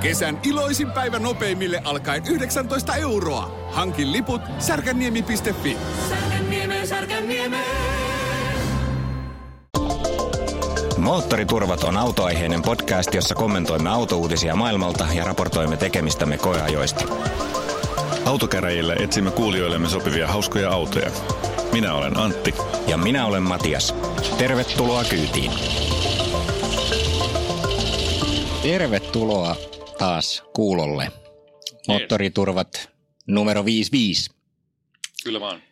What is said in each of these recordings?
Kesän iloisin päivä nopeimille alkaen 19 euroa. Hankin liput särkänniemi.fi. Särkänniemi, Särkänniemi. Moottoriturvat on autoaiheinen podcast, jossa kommentoimme autouutisia maailmalta ja raportoimme tekemistämme koeajoista. Autokäräjillä etsimme kuulijoillemme sopivia hauskoja autoja. Minä olen Antti. Ja minä olen Matias. Tervetuloa kyytiin. Tervetuloa taas kuulolle. Moottoriturvat numero 55. Kyllä vaan.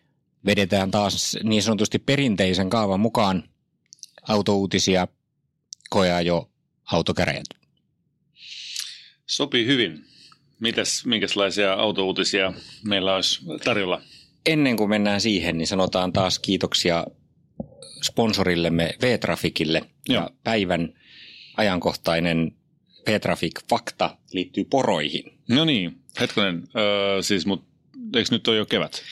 Vedetään taas niin sanotusti perinteisen kaavan mukaan autouutisia, koeajo, autokäräjät. Sopii hyvin. Mitäs, minkälaisia autouutisia meillä olisi tarjolla? Ennen kuin mennään siihen, niin sanotaan taas kiitoksia sponsorillemme V-Trafikille. Joo. Ja päivän ajankohtainen V-Trafik-fakta liittyy poroihin. No niin, hetkonen. Öö, siis, mut, eikö nyt ole jo kevät?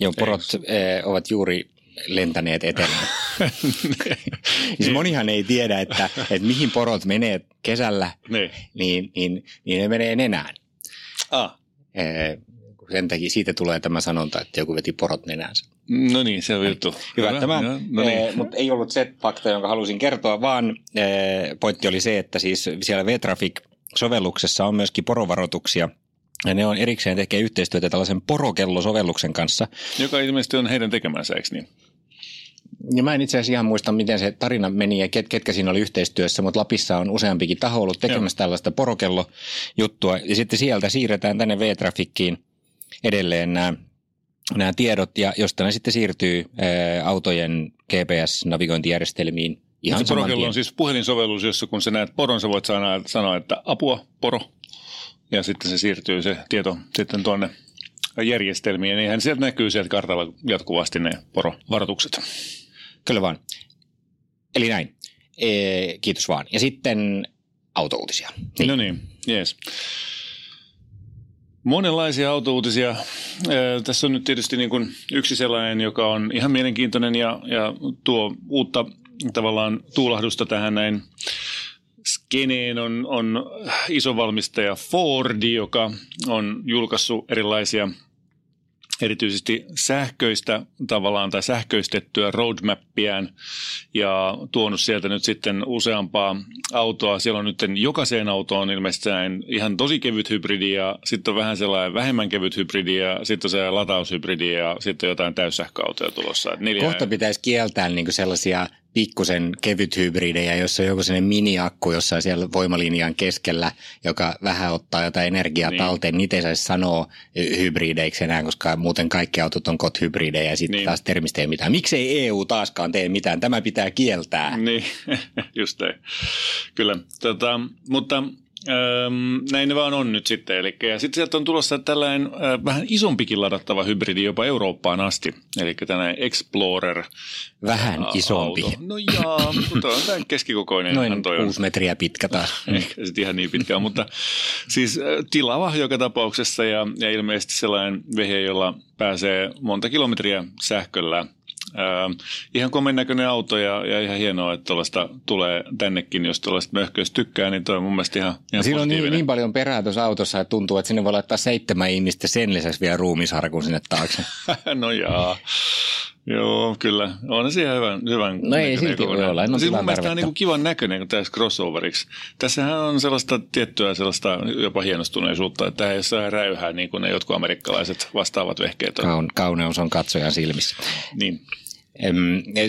Jo porot eh, ovat juuri lentäneet etelään. siis monihan ei tiedä, että, että mihin porot menee kesällä, Niin. niin, niin, niin ne menee nenään. Ah. Eh, sen takia siitä tulee tämä sanonta, että joku veti porot nenäänsä. No niin, se on juttu. Hyvä, tämä, joo, no niin. eh, mutta ei ollut se fakta, jonka halusin kertoa, vaan eh, pointti oli se, että siis siellä V-Traffic-sovelluksessa on myöskin porovaroituksia. Ja ne on erikseen tekee yhteistyötä tällaisen porokellosovelluksen kanssa. Joka ilmeisesti on heidän tekemänsä, eikö niin? Ja mä en itse asiassa ihan muista, miten se tarina meni ja ket, ketkä siinä oli yhteistyössä, mutta Lapissa on useampikin taho ollut tekemässä Joo. tällaista porokellojuttua. Ja sitten sieltä siirretään tänne V-Trafikkiin edelleen nämä, nämä tiedot, ja josta ne sitten siirtyy ää, autojen GPS-navigointijärjestelmiin ihan se porokello on siis puhelinsovellus, jossa kun sä näet poron, sä voit sanoa, sanoa, että apua, poro. Ja sitten se siirtyy se tieto sitten tuonne järjestelmiin. Niinhän sieltä näkyy sieltä kartalla jatkuvasti ne porovaroitukset. Kyllä vaan. Eli näin. Ee, kiitos vaan. Ja sitten autouutisia. Niin. No niin, jees. Monenlaisia autouutisia. Tässä on nyt tietysti niin kuin yksi sellainen, joka on ihan mielenkiintoinen ja, ja tuo uutta tavallaan tuulahdusta tähän näin skeneen on, on iso valmistaja Fordi, joka on julkaissut erilaisia erityisesti sähköistä tavallaan tai sähköistettyä roadmappiään ja tuonut sieltä nyt sitten useampaa autoa. Siellä on nyt jokaiseen autoon ilmeisesti sellainen ihan tosi kevyt hybridi ja sitten on vähän sellainen vähemmän kevyt hybridi ja sitten on sellainen lataushybridi ja sitten jotain täyssähköautoja tulossa. Neljä, Kohta pitäisi kieltää niin sellaisia pikkusen kevyt hybridejä, jossa on joku sellainen miniakku jossain siellä voimalinjan keskellä, joka vähän ottaa jotain energiaa Niin. talteen. Niitä ei saisi sanoa hybrideiksi enää, koska muuten kaikki autot on kot hybridejä ja sitten Niin. taas termistä ei mitään. Miksei EU taaskaan tee mitään? Tämä pitää kieltää. Niin, just näin. Kyllä. Tota, mutta ähm, näin ne vaan on nyt sitten. Eli, ja sitten sieltä on tulossa tällainen äh, vähän isompikin ladattava hybridi jopa Eurooppaan asti. Eli tällainen Explorer. Vähän ä, isompi. Auto. No jaa, mutta on tämä keskikokoinen. Noin toi on. kuusi metriä pitkä taas. Ehkä sitten ihan niin pitkään, mutta siis äh, tilava joka tapauksessa ja, ja ilmeisesti sellainen vehe, jolla pääsee monta kilometriä sähköllä. Äh, ihan komen näköinen auto ja, ja ihan hienoa, että tuollaista tulee tännekin, jos tuollaista möhköistä tykkää, niin toi on mun mielestä ihan, ihan Siinä on niin, niin paljon perää tuossa autossa, että tuntuu, että sinne voi laittaa seitsemän ihmistä sen lisäksi vielä ruumisharkun sinne taakse. no jaa. Joo, kyllä. On se ihan hyvän, hyvän No ei silti voi olla, en Siis mun mielestä tämä on niin kivan näköinen, tässä crossoveriksi. Tässähän on sellaista tiettyä sellaista jopa hienostuneisuutta, että tämä ei sellainen räyhää niin kuin ne jotkut amerikkalaiset vastaavat vehkeet on. Kaun, kauneus on katsojan silmissä. Niin.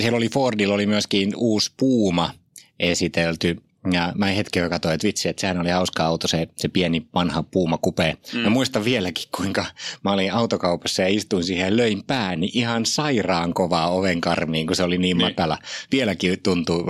Siellä oli Fordilla oli myöskin uusi Puuma esitelty. Ja mä hetken jo katsoin, että vitsi, että sehän oli hauska auto, se, se pieni vanha Puuma kupe. Mm. Mä muistan vieläkin, kuinka mä olin autokaupassa ja istuin siihen ja löin pääni ihan sairaan kovaa ovenkarmiin, kun se oli niin, Niin. matala. Vieläkin tuntuu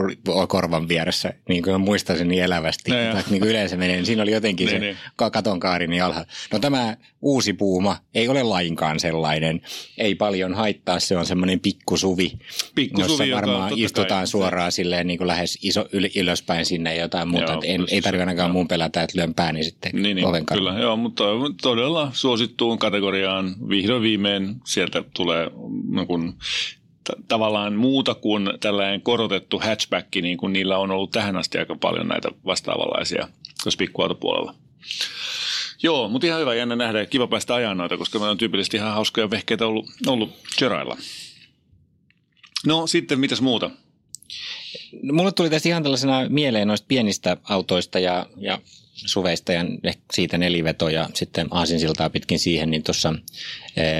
korvan vieressä, niin kuin mä muistan sen niin elävästi. No niin kuin yleensä menee, niin siinä oli jotenkin Niin, se niin. ka- katonkaari niin alhaalla. No tämä uusi Puuma ei ole lainkaan sellainen. Ei paljon haittaa, se on semmoinen pikkusuvi, Pikkusuvi, jossa joka varmaan totta istutaan kai- suoraan silleen niin kuin lähes iso, yl, ylöspäin sinne ja jotain muuta. Joo, en, ei se. tarvitse ainakaan mun pelätä, että lyön pääni sitten Niin, niin oven kyllä. Joo, mutta todella suosittuun kategoriaan vihdoin viimein sieltä tulee niin kuin, t- tavallaan muuta kuin tällainen korotettu hatchback, niin kuin niillä on ollut tähän asti aika paljon näitä vastaavanlaisia tuossa pikkuautopuolella. Joo, mutta ihan hyvä jännä nähdä ja kiva päästä ajan noita, koska meillä on tyypillisesti ihan hauskoja vehkeitä ollut, ollut Jerailla. No sitten, mitäs muuta? No, mulle tuli tästä ihan tällaisena mieleen noista pienistä autoista ja, ja suveista ja siitä neliveto ja sitten aasinsiltaa pitkin siihen, niin tuossa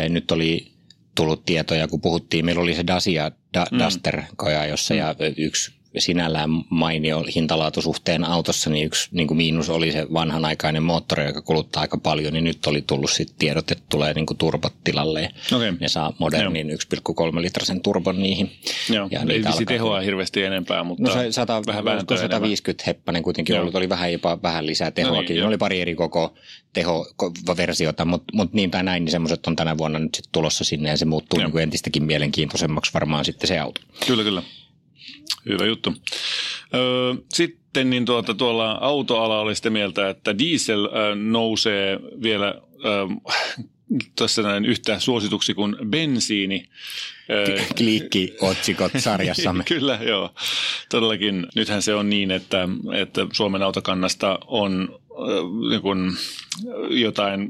nyt oli tullut tietoja, kun puhuttiin, meillä oli se Dacia da, mm. Duster koja, jossa mm. ja yksi sinällään mainio hintalaatusuhteen autossa, niin yksi niin kuin miinus oli se vanhanaikainen moottori, joka kuluttaa aika paljon, niin nyt oli tullut sitten tiedot, että tulee niin kuin turbot tilalle. Okay. Ne saa modernin 1,3 litrasen turbon niihin. Joo, ja ei vissi tehoa hirveästi enempää, mutta no se 100, vähän 150 heppanen kuitenkin Joo. ollut, oli vähän jopa vähän lisää tehoakin. No niin, oli pari eri koko tehoversiota, mutta mut niin tai näin, niin semmoiset on tänä vuonna nyt sitten tulossa sinne ja se muuttuu niin kuin entistäkin mielenkiintoisemmaksi varmaan sitten se auto. Kyllä, kyllä. Hyvä juttu. Öö, sitten niin tuota, tuolla autoala oli sitä mieltä, että diesel ö, nousee vielä ö, tässä näin yhtä suosituksi kuin bensiini. Klikki-otsikot sarjassamme. Kyllä, joo. Todellakin nythän se on niin, että, että Suomen autokannasta on niin kun jotain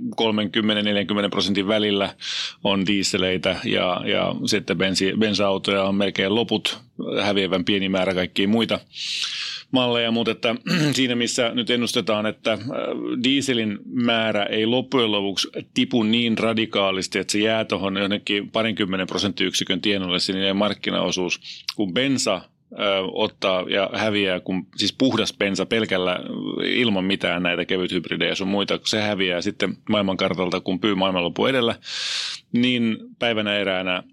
30-40 prosentin välillä on diisseleitä ja, ja sitten bensi, bensa-autoja on melkein loput, häviävän pieni määrä kaikkia muita malleja, mutta että siinä missä nyt ennustetaan, että dieselin määrä ei loppujen lopuksi tipu niin radikaalisti, että se jää tuohon jonnekin parinkymmenen prosenttiyksikön tienolle sinne markkinaosuus, kun bensa ottaa ja häviää, kun siis puhdas bensa pelkällä ilman mitään näitä kevyt hybridejä sun muita, se häviää sitten maailmankartalta, kun pyy maailmanloppu edellä, niin päivänä eräänä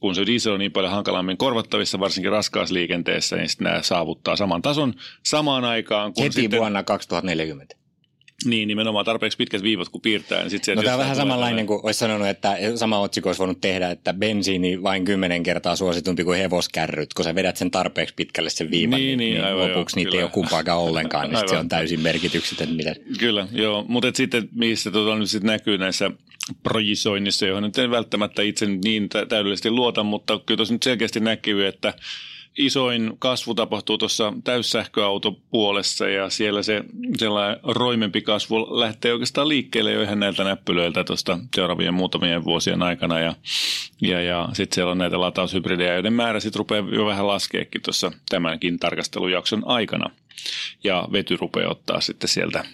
kun se diesel on niin paljon hankalammin korvattavissa, varsinkin raskaassa liikenteessä, niin sitten nämä saavuttaa saman tason samaan aikaan. Kun Heti sitten, vuonna 2040. Niin, nimenomaan tarpeeksi pitkät viivot kun piirtää. Niin sit no tämä on vähän samanlainen kuin olisi sanonut, että sama otsikko olisi voinut tehdä, että bensiini vain kymmenen kertaa suositumpi kuin hevoskärryt, kun sä vedät sen tarpeeksi pitkälle sen viivan, niin, niin, niin aivan, lopuksi joo, niitä kyllä. ei ole kumpaakaan ollenkaan, niin se on täysin merkityksetön. Mitä... Kyllä, joo, mutta sitten missä tota nyt sitten näkyy näissä projisoinnissa, johon nyt en välttämättä itse niin täydellisesti luota, mutta kyllä tuossa nyt selkeästi näkyy, että isoin kasvu tapahtuu tuossa täyssähköautopuolessa ja siellä se sellainen roimempi kasvu lähtee oikeastaan liikkeelle jo ihan näiltä näppylöiltä tuosta seuraavien muutamien vuosien aikana ja, ja, ja sitten siellä on näitä lataushybridejä, joiden määrä sitten rupeaa jo vähän laskeekin tuossa tämänkin tarkastelujakson aikana. Ja vety rupeaa ottaa sitten sieltä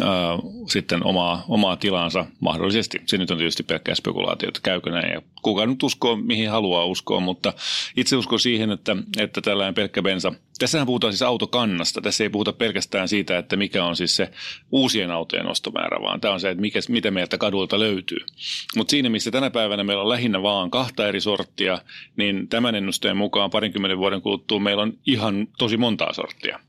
ää, sitten omaa, omaa tilansa mahdollisesti. Se nyt on tietysti pelkkää spekulaatiota, käykö näin ja kuka nyt uskoo, mihin haluaa uskoa, mutta itse uskon siihen, että, että tällainen pelkkä bensa, tässähän puhutaan siis autokannasta, tässä ei puhuta pelkästään siitä, että mikä on siis se uusien autojen ostomäärä, vaan tämä on se, että mikä, mitä meiltä kadulta löytyy. Mutta siinä, missä tänä päivänä meillä on lähinnä vaan kahta eri sorttia, niin tämän ennusteen mukaan parinkymmenen vuoden kuluttua meillä on ihan tosi montaa sorttia.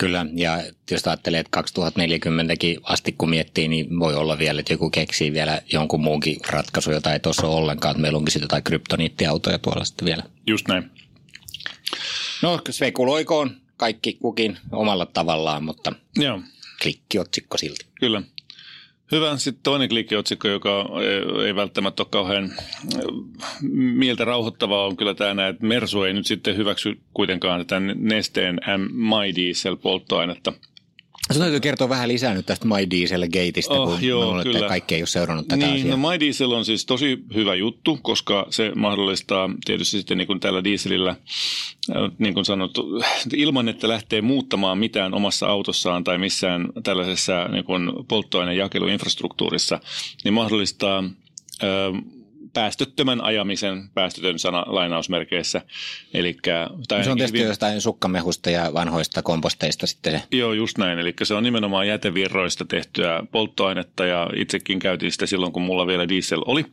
Kyllä, ja jos ajattelee, että 2040kin asti kun miettii, niin voi olla vielä, että joku keksii vielä jonkun muunkin ratkaisu, jota ei tuossa ole ollenkaan, että meillä onkin sitten jotain kryptoniittiautoja tuolla sitten vielä. Just näin. No, spekuloikoon kaikki kukin omalla tavallaan, mutta Joo. klikkiotsikko silti. Kyllä. Hyvä. Sitten toinen klikkiotsikko, joka ei välttämättä ole kauhean mieltä rauhoittavaa, on kyllä tämä, että Mersu ei nyt sitten hyväksy kuitenkaan tämän Nesteen My Sinun täytyy kertoa vähän lisää nyt tästä My Diesel-gateista, oh, kun joo, luulen, kyllä. kaikki ei ole seurannut tätä niin, asiaa. No My Diesel on siis tosi hyvä juttu, koska se mahdollistaa tietysti sitten niin kuin tällä dieselillä, äh, niin kuin sanottu, ilman että lähtee muuttamaan mitään omassa autossaan tai missään tällaisessa niin kuin polttoainejakeluinfrastruktuurissa, niin mahdollistaa äh, päästöttömän ajamisen, päästötön sana lainausmerkeissä. Elikkä, tai se on tietysti hyvin... jostain sukkamehusta ja vanhoista komposteista sitten se. Joo, just näin. Eli se on nimenomaan jätevirroista tehtyä polttoainetta ja itsekin käytin sitä silloin, kun mulla vielä diesel oli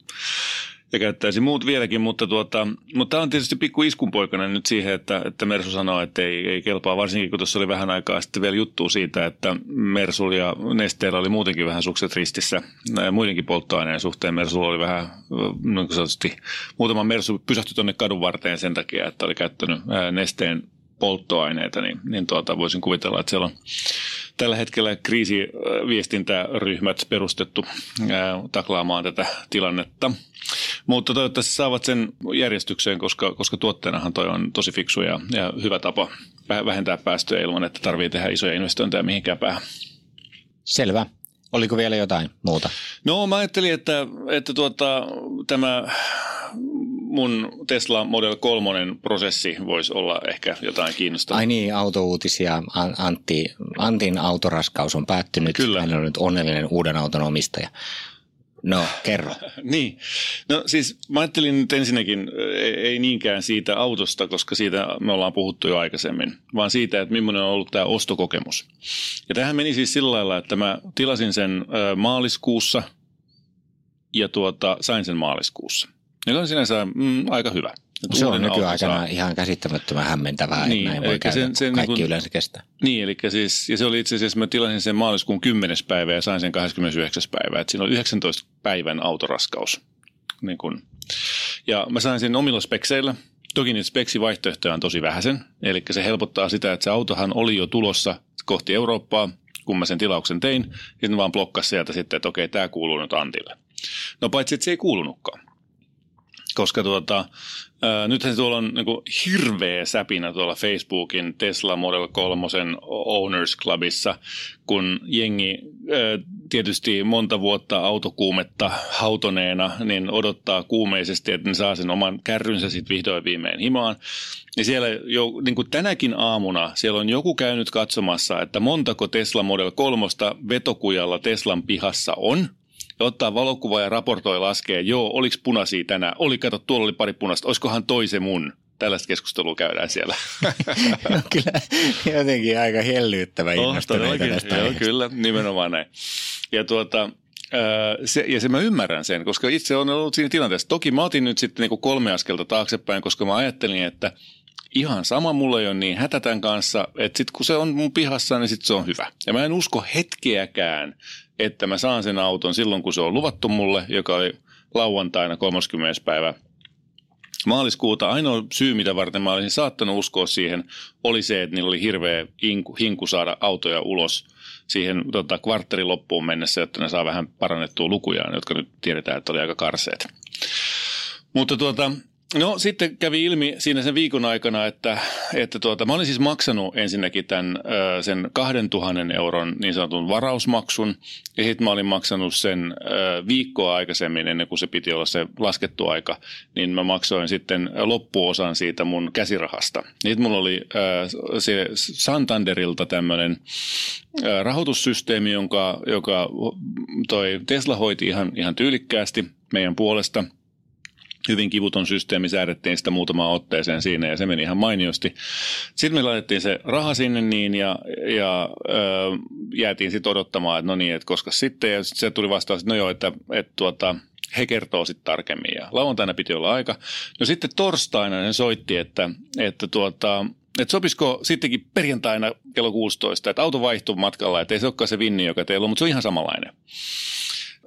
ja käyttäisi muut vieläkin, mutta, tuota, mutta tämä on tietysti pikku iskunpoikana nyt siihen, että, että Mersu sanoo, että ei, ei kelpaa, varsinkin kun tuossa oli vähän aikaa sitten vielä juttu siitä, että Mersul ja Nesteellä oli muutenkin vähän sukset ristissä ja muidenkin polttoaineen suhteen. Mersul oli vähän, niin kuin muutama Mersu pysähtyi tuonne kadun varteen sen takia, että oli käyttänyt Nesteen polttoaineita, niin, niin tuota, voisin kuvitella, että siellä on tällä hetkellä kriisiviestintäryhmät perustettu ää, taklaamaan tätä tilannetta. Mutta toivottavasti saavat sen järjestykseen, koska, koska tuotteenahan toi on tosi fiksu ja, ja hyvä tapa vähentää päästöjä ilman, että tarvii tehdä isoja investointeja mihinkään päähän. Selvä. Oliko vielä jotain muuta? No mä ajattelin, että, että tuota, tämä mun Tesla Model 3 prosessi voisi olla ehkä jotain kiinnostavaa. Ai niin, autouutisia. Antti, Antin autoraskaus on päättynyt. Kyllä. Hän on nyt onnellinen uuden auton omistaja. No, kerro. niin. No siis mä ajattelin nyt ensinnäkin, ei, niinkään siitä autosta, koska siitä me ollaan puhuttu jo aikaisemmin, vaan siitä, että millainen on ollut tämä ostokokemus. Ja tähän meni siis sillä lailla, että mä tilasin sen maaliskuussa ja tuota, sain sen maaliskuussa. Ja on sinänsä mm, aika hyvä. Se on nykyaikana ihan käsittämättömän hämmentävää, niin, että näin voi käydä, sen, sen kaikki niin kun, yleensä kestää. Niin, eli siis, ja se oli itse asiassa, mä tilasin sen maaliskuun 10. päivä ja sain sen 29. päivä, että siinä oli 19 päivän autoraskaus. Niin kun. Ja mä sain sen omilla spekseillä. Toki niitä speksivaihtoehtoja on tosi vähäisen, eli se helpottaa sitä, että se autohan oli jo tulossa kohti Eurooppaa, kun mä sen tilauksen tein, ja sitten vaan blokkasi sieltä sitten, että okei, tämä kuuluu nyt Antille. No paitsi, että se ei kuulunutkaan koska tuota, ää, nythän tuolla on niin kuin hirveä säpinä tuolla Facebookin Tesla Model 3 Owners Clubissa, kun jengi ää, tietysti monta vuotta autokuumetta hautoneena, niin odottaa kuumeisesti, että ne saa sen oman kärrynsä sitten vihdoin viimein himaan. Ja siellä jo niin kuin tänäkin aamuna siellä on joku käynyt katsomassa, että montako Tesla Model 3 vetokujalla Teslan pihassa on – ja ottaa valokuva ja raportoi laskee, joo, oliko punaisia tänään, oli, kato, tuolla oli pari punaista, olisikohan toise mun? Tällaista keskustelua käydään siellä. no, kyllä jotenkin aika hellyyttävä oh, tästä Joo, kyllä, nimenomaan näin. Ja tuota, se, ja se mä ymmärrän sen, koska itse olen ollut siinä tilanteessa. Toki mä otin nyt sitten niin kolme askelta taaksepäin, koska mä ajattelin, että ihan sama, mulla ei ole niin hätä tämän kanssa, että sitten kun se on mun pihassa, niin sitten se on hyvä. Ja mä en usko hetkeäkään, että mä saan sen auton silloin, kun se on luvattu mulle, joka oli lauantaina 30. päivä maaliskuuta. Ainoa syy, mitä varten mä olisin saattanut uskoa siihen, oli se, että niillä oli hirveä hinku, hinku saada autoja ulos siihen tota, kvartterin loppuun mennessä, jotta ne saa vähän parannettua lukujaan, jotka nyt tiedetään, että oli aika karseet. Mutta tuota, No sitten kävi ilmi siinä sen viikon aikana, että, että tuota, mä olin siis maksanut ensinnäkin tämän sen 2000 euron niin sanotun varausmaksun ja sitten mä olin maksanut sen viikkoa aikaisemmin ennen kuin se piti olla se laskettu aika, niin mä maksoin sitten loppuosan siitä mun käsirahasta. Sitten mulla oli se Santanderilta tämmöinen rahoitussysteemi, jonka, joka toi Tesla hoiti ihan, ihan tyylikkäästi meidän puolesta – hyvin kivuton systeemi, säädettiin sitä muutamaan otteeseen siinä ja se meni ihan mainiosti. Sitten me laitettiin se raha sinne niin ja, ja ö, jäätiin sitten odottamaan, että no niin, että koska sitten ja sit se tuli vastaus, että no joo, että, että tuota, he kertoo sitten tarkemmin ja lauantaina piti olla aika. No sitten torstaina ne soitti, että, että tuota, että sopisiko sittenkin perjantaina kello 16, että auto vaihtuu matkalla, että ei se olekaan se vinni, joka teillä on, mutta se on ihan samanlainen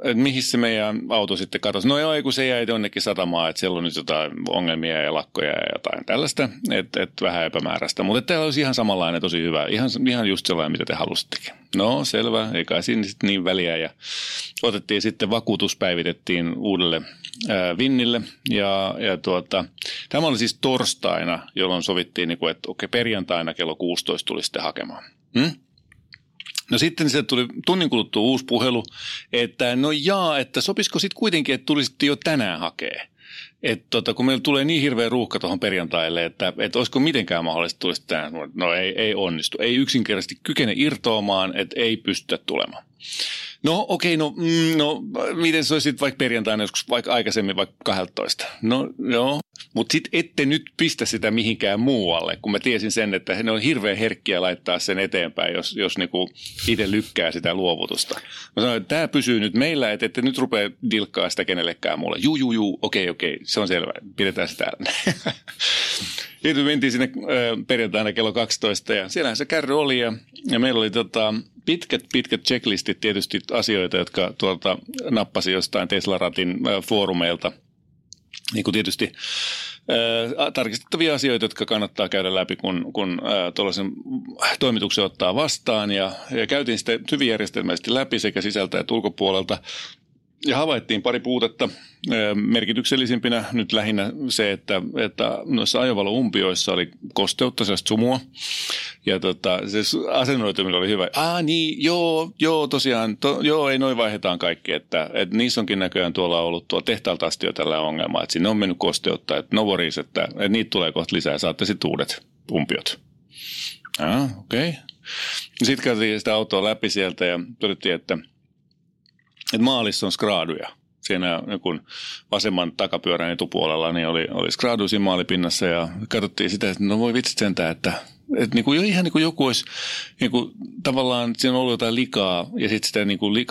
että mihin se meidän auto sitten katosi. No joo, kun se jäi jonnekin satamaan, että siellä on nyt jotain ongelmia ja lakkoja ja jotain tällaista, että et vähän epämääräistä. Mutta täällä olisi ihan samanlainen, tosi hyvä. Ihan, ihan just sellainen, mitä te halusittekin. No selvä, ei kai siinä sitten niin väliä. Ja otettiin sitten vakuutus, päivitettiin uudelle ää, Vinnille. Ja, ja tuota, tämä oli siis torstaina, jolloin sovittiin, niin kuin, että okei, perjantaina kello 16 tuli sitten hakemaan. Hmm? No sitten se tuli tunnin kuluttua uusi puhelu, että no jaa, että sopisiko sitten kuitenkin, että tulisitte jo tänään hakee. Että tota, kun meillä tulee niin hirveä ruuhka tuohon perjantaille, että, että olisiko mitenkään mahdollista tulisi tänään. No ei, ei onnistu. Ei yksinkertaisesti kykene irtoamaan, että ei pystytä tulemaan. No okei, okay, no, mm, no miten se olisi vaikka perjantaina joskus vaikka aikaisemmin vaikka 12? No joo, mutta sitten ette nyt pistä sitä mihinkään muualle, kun mä tiesin sen, että ne on hirveän herkkiä laittaa sen eteenpäin, jos, jos niinku itse lykkää sitä luovutusta. Mä sanoin, että tämä pysyy nyt meillä, että ette nyt rupea dilkkaa sitä kenellekään mulle. Juu, juu, juu, okei, okei, se on selvä, pidetään sitä täällä. Sitten mentiin sinne perjantaina kello 12 ja siellähän se kärry oli ja, ja meillä oli tota, pitkät, pitkät checklistit tietysti asioita, jotka tuolta nappasi jostain Tesla-ratin foorumeilta. Niin kuin tietysti tarkistettavia asioita, jotka kannattaa käydä läpi, kun, kun tuollaisen toimituksen ottaa vastaan. Ja, ja käytiin sitten hyvin järjestelmällisesti läpi sekä sisältä että ulkopuolelta. Ja havaittiin pari puutetta. Merkityksellisimpinä nyt lähinnä se, että, että noissa ajovaloumpioissa oli kosteutta, sellaista sumua. Ja tota, se asennoituminen oli hyvä. Ah niin, joo, joo tosiaan, to, joo ei noin vaihdetaan kaikki. Että, että niissä onkin näköjään tuolla ollut tuo tehtaalta asti jo tällä ongelma, että sinne on mennyt kosteutta. Että no worries, että, että niitä tulee kohta lisää, saatte sitten uudet umpiot. Ah, okei. Okay. Sitten käytiin sitä autoa läpi sieltä ja todettiin, että, että maalissa on skraaduja. Siinä joku vasemman takapyörän etupuolella niin oli, oli skraadu siinä maalipinnassa ja katsottiin sitä, että no voi vitsit sentään, että että niin kuin jo ihan niin kuin joku olisi niin kuin, tavallaan, siinä on ollut jotain likaa ja sitten sitä niin kuin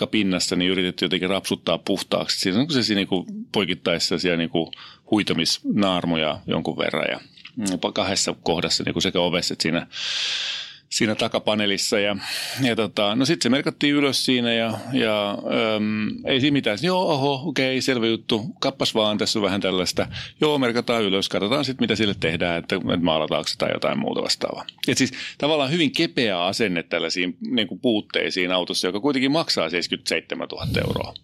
niin yritetty jotenkin rapsuttaa puhtaaksi. Siinä on se niin kuin poikittaessa siellä niin kuin huitamisnaarmoja jonkun verran ja kahdessa kohdassa niin kuin sekä ovessa että siinä siinä takapaneelissa. Ja, ja tota, no sitten se merkattiin ylös siinä ja, ja äm, ei siinä mitään. Joo, oho, okei, selvä juttu. Kappas vaan, tässä on vähän tällaista. Joo, merkataan ylös, katsotaan sitten mitä sille tehdään, että, että maalataanko tai jotain muuta vastaavaa. Et siis tavallaan hyvin kepeä asenne tällaisiin niin puutteisiin autossa, joka kuitenkin maksaa 77 000 euroa.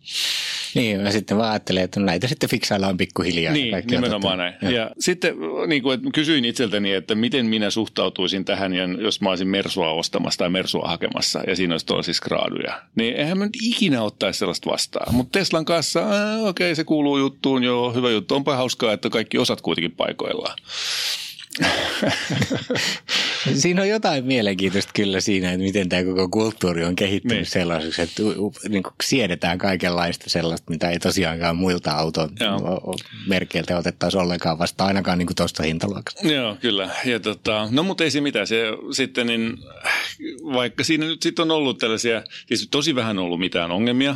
Niin, ja sitten vaan ajattelee, että näitä sitten fiksaillaan pikkuhiljaa. Niin, nimenomaan näin. Ja, ja sitten niin kuin, että kysyin itseltäni, että miten minä suhtautuisin tähän, jos mä olisin Mersua ostamassa tai Mersua hakemassa, ja siinä olisi siis graaduja. Niin eihän mä nyt ikinä ottaisi sellaista vastaan. Mutta Teslan kanssa, okei, okay, se kuuluu juttuun, joo, hyvä juttu. Onpa hauskaa, että kaikki osat kuitenkin paikoillaan. siinä on jotain mielenkiintoista kyllä siinä, että miten tämä koko kulttuuri on kehittynyt niin. sellaiseksi, että niin kuin siedetään kaikenlaista sellaista, mitä ei tosiaankaan muilta auton merkeiltä otettaisi ollenkaan vasta ainakaan niin tuosta hintaluokasta. Joo, kyllä. Ja tota, no mutta ei se mitään. Se sitten, niin, vaikka siinä nyt sitten on ollut tällaisia, siis tosi vähän ollut mitään ongelmia.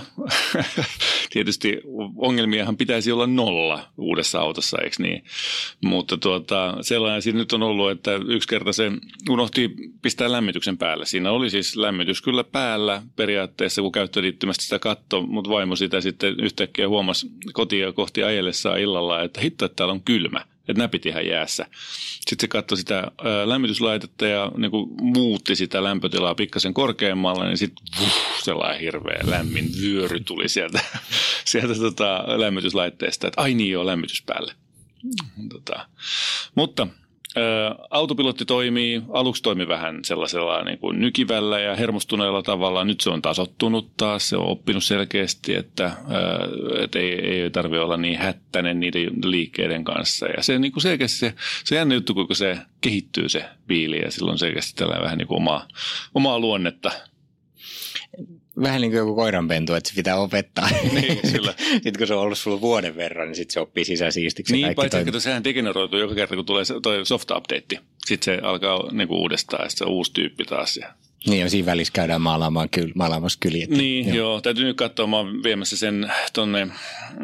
Tietysti ongelmiahan pitäisi olla nolla uudessa autossa, eikö niin? Mutta tuota, sellainen siinä nyt on ollut, että yksi kerta se unohti pistää lämmityksen päälle. Siinä oli siis lämmitys kyllä päällä periaatteessa, kun käyttöliittymästä sitä katto, mutta vaimo sitä sitten yhtäkkiä huomasi kotia kohti ajellessaan illalla, että hitto, että täällä on kylmä että näpit ihan jäässä. Sitten se katsoi sitä lämmityslaitetta ja niin kuin muutti sitä lämpötilaa pikkasen korkeammalle, niin sitten sellainen hirveä lämmin vyöry tuli sieltä, sieltä tota, lämmityslaitteesta, että ai niin joo, lämmitys päälle. Tota, mutta autopilotti toimii, aluksi toimi vähän sellaisella niin kuin nykivällä ja hermostuneella tavalla. Nyt se on tasottunut taas, se on oppinut selkeästi, että, että ei, ei tarvitse olla niin hättäinen niiden liikkeiden kanssa. Ja se niin kuin selkeästi se, se jännä juttu, kun se kehittyy se biili ja silloin selkeästi tällä vähän niin kuin omaa, omaa luonnetta vähän niin kuin joku koiranpentu, että se pitää opettaa. Niin, kyllä. sitten kun se on ollut sulla vuoden verran, niin sitten se oppii sisäsiistiksi. Niin, paitsi että sehän degeneroituu joka kerta, kun tulee toi soft update. Sitten se alkaa niin uudestaan ja se on uusi tyyppi taas. Ja niin ja siinä välissä käydään maalaamaan kyl, maalaamassa kyliä. Niin, joo. joo. Täytyy nyt katsoa, mä oon viemässä sen tuonne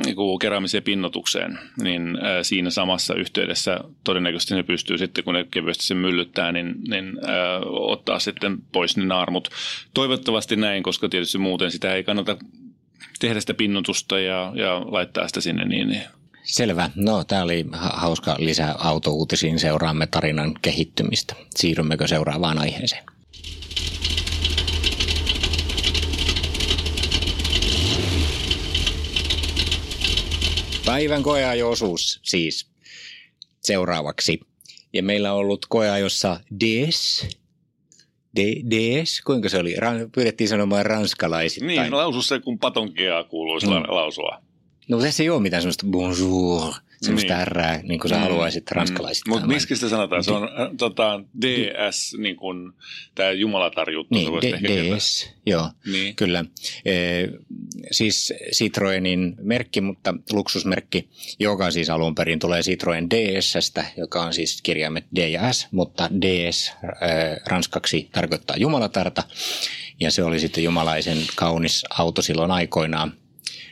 niin keräämiseen pinnotukseen, niin äh, siinä samassa yhteydessä todennäköisesti ne pystyy sitten, kun ne kevyesti sen myllyttää, niin, niin äh, ottaa sitten pois ne naarmut. Toivottavasti näin, koska tietysti muuten sitä ei kannata tehdä sitä pinnotusta ja, ja laittaa sitä sinne niin, niin Selvä. No, tämä oli hauska lisää autouutisiin. Seuraamme tarinan kehittymistä. Siirrymmekö seuraavaan aiheeseen? Päivän koeajo-osuus siis seuraavaksi. Ja meillä on ollut koeajossa DS, DS, kuinka se oli? pyydettiin sanomaan ranskalaisittain. Niin, lausu se, kun patonkia kuuluu mm. lausua. No se ei ole mitään semmoista bonjour, semmoista niin. R, niin kuin sä mm. haluaisit ranskalaiset. Mm. Mutta miksi sitä sanotaan? Se on äh, tota, DS, niin kuin tämä jumalatar juttu. Niin, D- DS, joo, niin. kyllä. E, siis Citroenin merkki, mutta luksusmerkki, joka siis alun perin tulee Citroen DSstä, joka on siis kirjaimet D ja S, mutta DS e, ranskaksi tarkoittaa jumalatarta. Ja se oli sitten jumalaisen kaunis auto silloin aikoinaan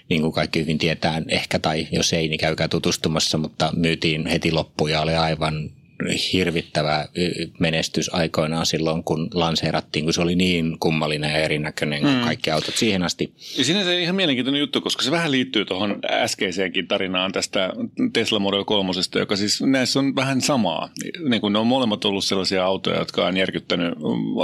niin kuin kaikki hyvin tietää, ehkä tai jos ei, niin käykää tutustumassa, mutta myytiin heti loppuun ja oli aivan hirvittävä menestys aikoinaan silloin, kun lanseerattiin, kun se oli niin kummallinen ja erinäköinen kuin mm. kaikki autot siihen asti. Ja siinä se ihan mielenkiintoinen juttu, koska se vähän liittyy tuohon äskeiseenkin tarinaan tästä Tesla Model 3, joka siis näissä on vähän samaa. Niin kuin ne on molemmat ollut sellaisia autoja, jotka on järkyttänyt